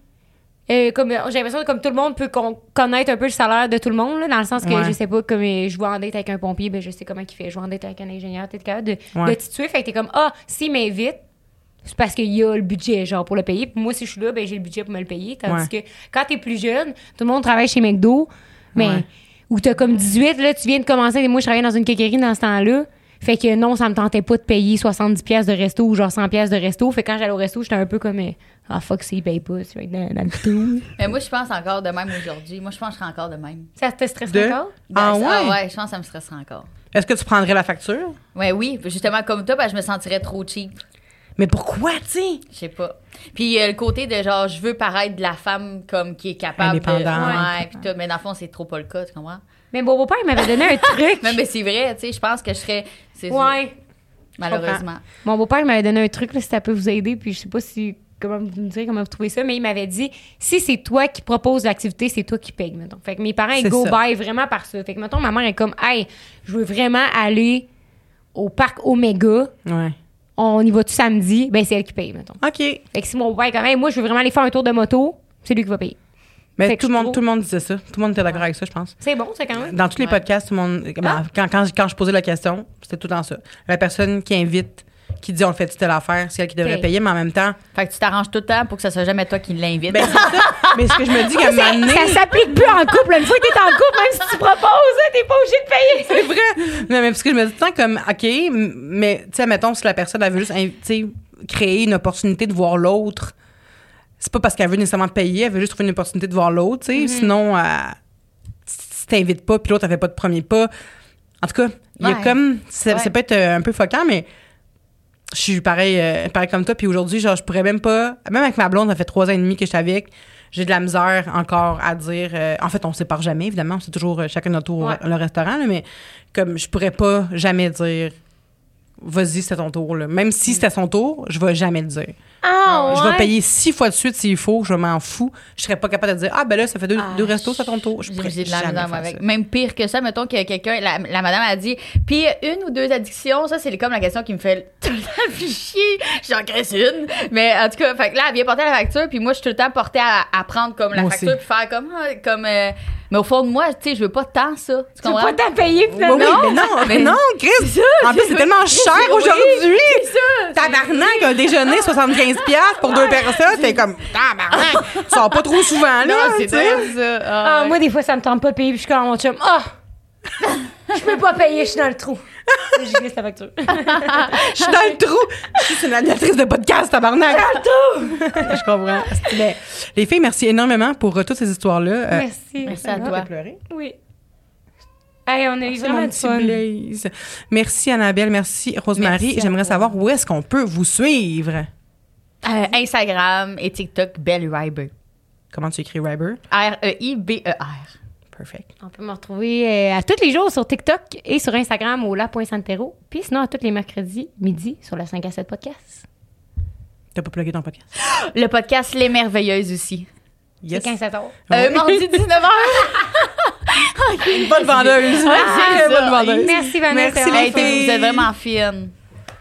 euh, comme j'ai l'impression que comme tout le monde peut con- connaître un peu le salaire de tout le monde là, dans le sens que Ouais. je sais pas comme euh, je vois en date avec un pompier ben je sais comment il fait je vois en date avec un ingénieur t'es capable de, Ouais. de tituer fait que t'es comme ah s'il m'invite c'est parce qu'il y a le budget genre pour le payer puis moi si je suis là ben j'ai le budget pour me le payer tandis que quand t'es plus jeune tout le monde travaille chez McDo mais Ouais. ou t'as comme 18 là tu viens de commencer et moi je travaillais dans une quincaillerie dans ce temps-là fait que non ça me tentait pas de payer 70 pièces de resto ou genre 100 pièces de resto fait que quand j'allais au resto j'étais un peu comme euh, ah fuck s'il paye pas c'est dans, dans le tout Mais moi, je pense encore de même aujourd'hui. Moi, je pense que je serais encore de même. ça te stresse De? encore? Ah Ben, ouais? ça, ouais, je pense que ça me stresserait encore. Est-ce que tu prendrais la facture? Ouais, oui, justement, comme toi, ben, je me sentirais trop cheap. Mais pourquoi, tu sais? Je sais pas. Puis euh, le côté de genre, je veux paraître de la femme comme qui est capable de. Indépendante. Ouais, puis tout. Mais dans le fond, c'est trop pas le cas, tu comprends? mais mon beau-père il m'avait donné un truc Mais, mais c'est vrai, tu sais, je pense que je serais. C'est ça, ouais malheureusement. Mon beau-père il m'avait donné un truc, là, si ça peut vous aider, puis je sais pas si comment vous me direz comment vous trouvez ça, mais il m'avait dit si c'est toi qui proposes l'activité, c'est toi qui paye, mettons. Fait que mes parents, ils go ça. by vraiment par ça. Fait que mettons, ma mère est comme Hey, je veux vraiment aller au parc Omega, Ouais. On y va tout samedi, ben c'est elle qui paye, mettons. OK. Fait que si mon beau-père est comme Hey, moi je veux vraiment aller faire un tour de moto, c'est lui qui va payer. Mais tout le, monde, trouve- tout le monde disait ça. Tout le monde était d'accord avec ça, je pense. C'est bon, c'est quand même. Dans tous les Ouais. podcasts, tout le monde. ben, quand, quand, quand je posais la question, c'était tout dans ça. La personne qui invite, qui dit on le fait telle affaire, c'est elle qui devrait payer, mais en même temps. Fait que tu t'arranges tout le temps pour que ce soit jamais toi qui l'invite. Ben, c'est ça. mais ce que je me dis qu'à un moment donné. Ça s'applique plus en couple. Une fois que t'es en couple, même si tu proposes, t'es pas obligé de payer. C'est vrai. Non, mais parce que je me dis tout le temps comme, OK, mais, tu sais, mettons, si la personne, elle veut juste, hein, créer une opportunité de voir l'autre, c'est pas parce qu'elle veut nécessairement payer, elle veut juste trouver une opportunité de voir l'autre, tu sais. Sinon, euh, si t'invites pas, puis l'autre, elle fait pas de premier pas. En tout cas, il y a comme, ça, Ouais. ça peut être euh, un peu foquant, mais je suis pareil, euh, pareil comme toi. Puis aujourd'hui, genre, je pourrais même pas, même avec ma blonde, ça fait trois ans et demi que je suis avec, j'ai de la misère encore à dire. euh, en fait, on se sépare jamais, évidemment. C'est toujours euh, chacun notre tour Ouais. le restaurant, là, mais comme je pourrais pas jamais dire vas-y, c'est ton tour. Là. Même si c'était son tour, je vais jamais le dire. Ah, Je vais payer six fois de suite s'il faut, je m'en fous. Je serais pas capable de dire ah ben là, ça fait deux, Ah, deux restos, c'est ton tour. Je J'ai de la avec. ça. Même pire que ça, mettons que quelqu'un, la, la madame a dit, puis une ou deux addictions, ça c'est comme la question qui me fait tout le temps chier. J'en crée une. Mais en tout cas, fait que là, elle vient porter la facture, puis moi je suis tout le temps portée à, à prendre comme la Moi facture, aussi. puis faire comme, ah, comme, euh, mais au fond de moi, tu sais, je veux pas tant ça. Tu Tu veux pas t'en payer, finalement. oui, mais non, mais non, Chris. en plus, c'est tellement cher aujourd'hui. Tabarnak, un déjeuner 75 pièces pour deux personnes, t'es comme tabarnak. Tu sors pas trop souvent là, c'est ça. Ah, Ah, moi, des fois, ça me tente pas de payer, puis je suis comme mon chum. Ah! je peux pas payer, je suis dans le trou. Je glisse la facture. Je suis dans le trou. Je suis une animatrice de podcast, tabarnak. Je comprends. Mais, les filles, merci énormément pour euh, toutes ces histoires-là. Euh, Merci. Merci à toi. pleurer. Oui. Hey, on a eu vraiment du fun. Merci Annabelle, merci Rosemary. J'aimerais savoir où est-ce qu'on peut vous suivre. Euh, Instagram et TikTok, Belle Riber. Comment tu écris Riber? R-E-I-B-E-R. Perfect. On peut me retrouver euh, à tous les jours sur TikTok et sur Instagram au la.santero. Puis sinon, à tous les mercredis, midi, sur le 5 à 7 podcast. T'as pas plugué ton podcast? Le podcast Les Merveilleuses aussi. Yes. C'est 15 7 heures. Euh, mardi 19h. Une bonne vendeuse. Ah, ça. bonne vendeuse. Merci, Vanessa. Merci, les filles. vous êtes vraiment fine.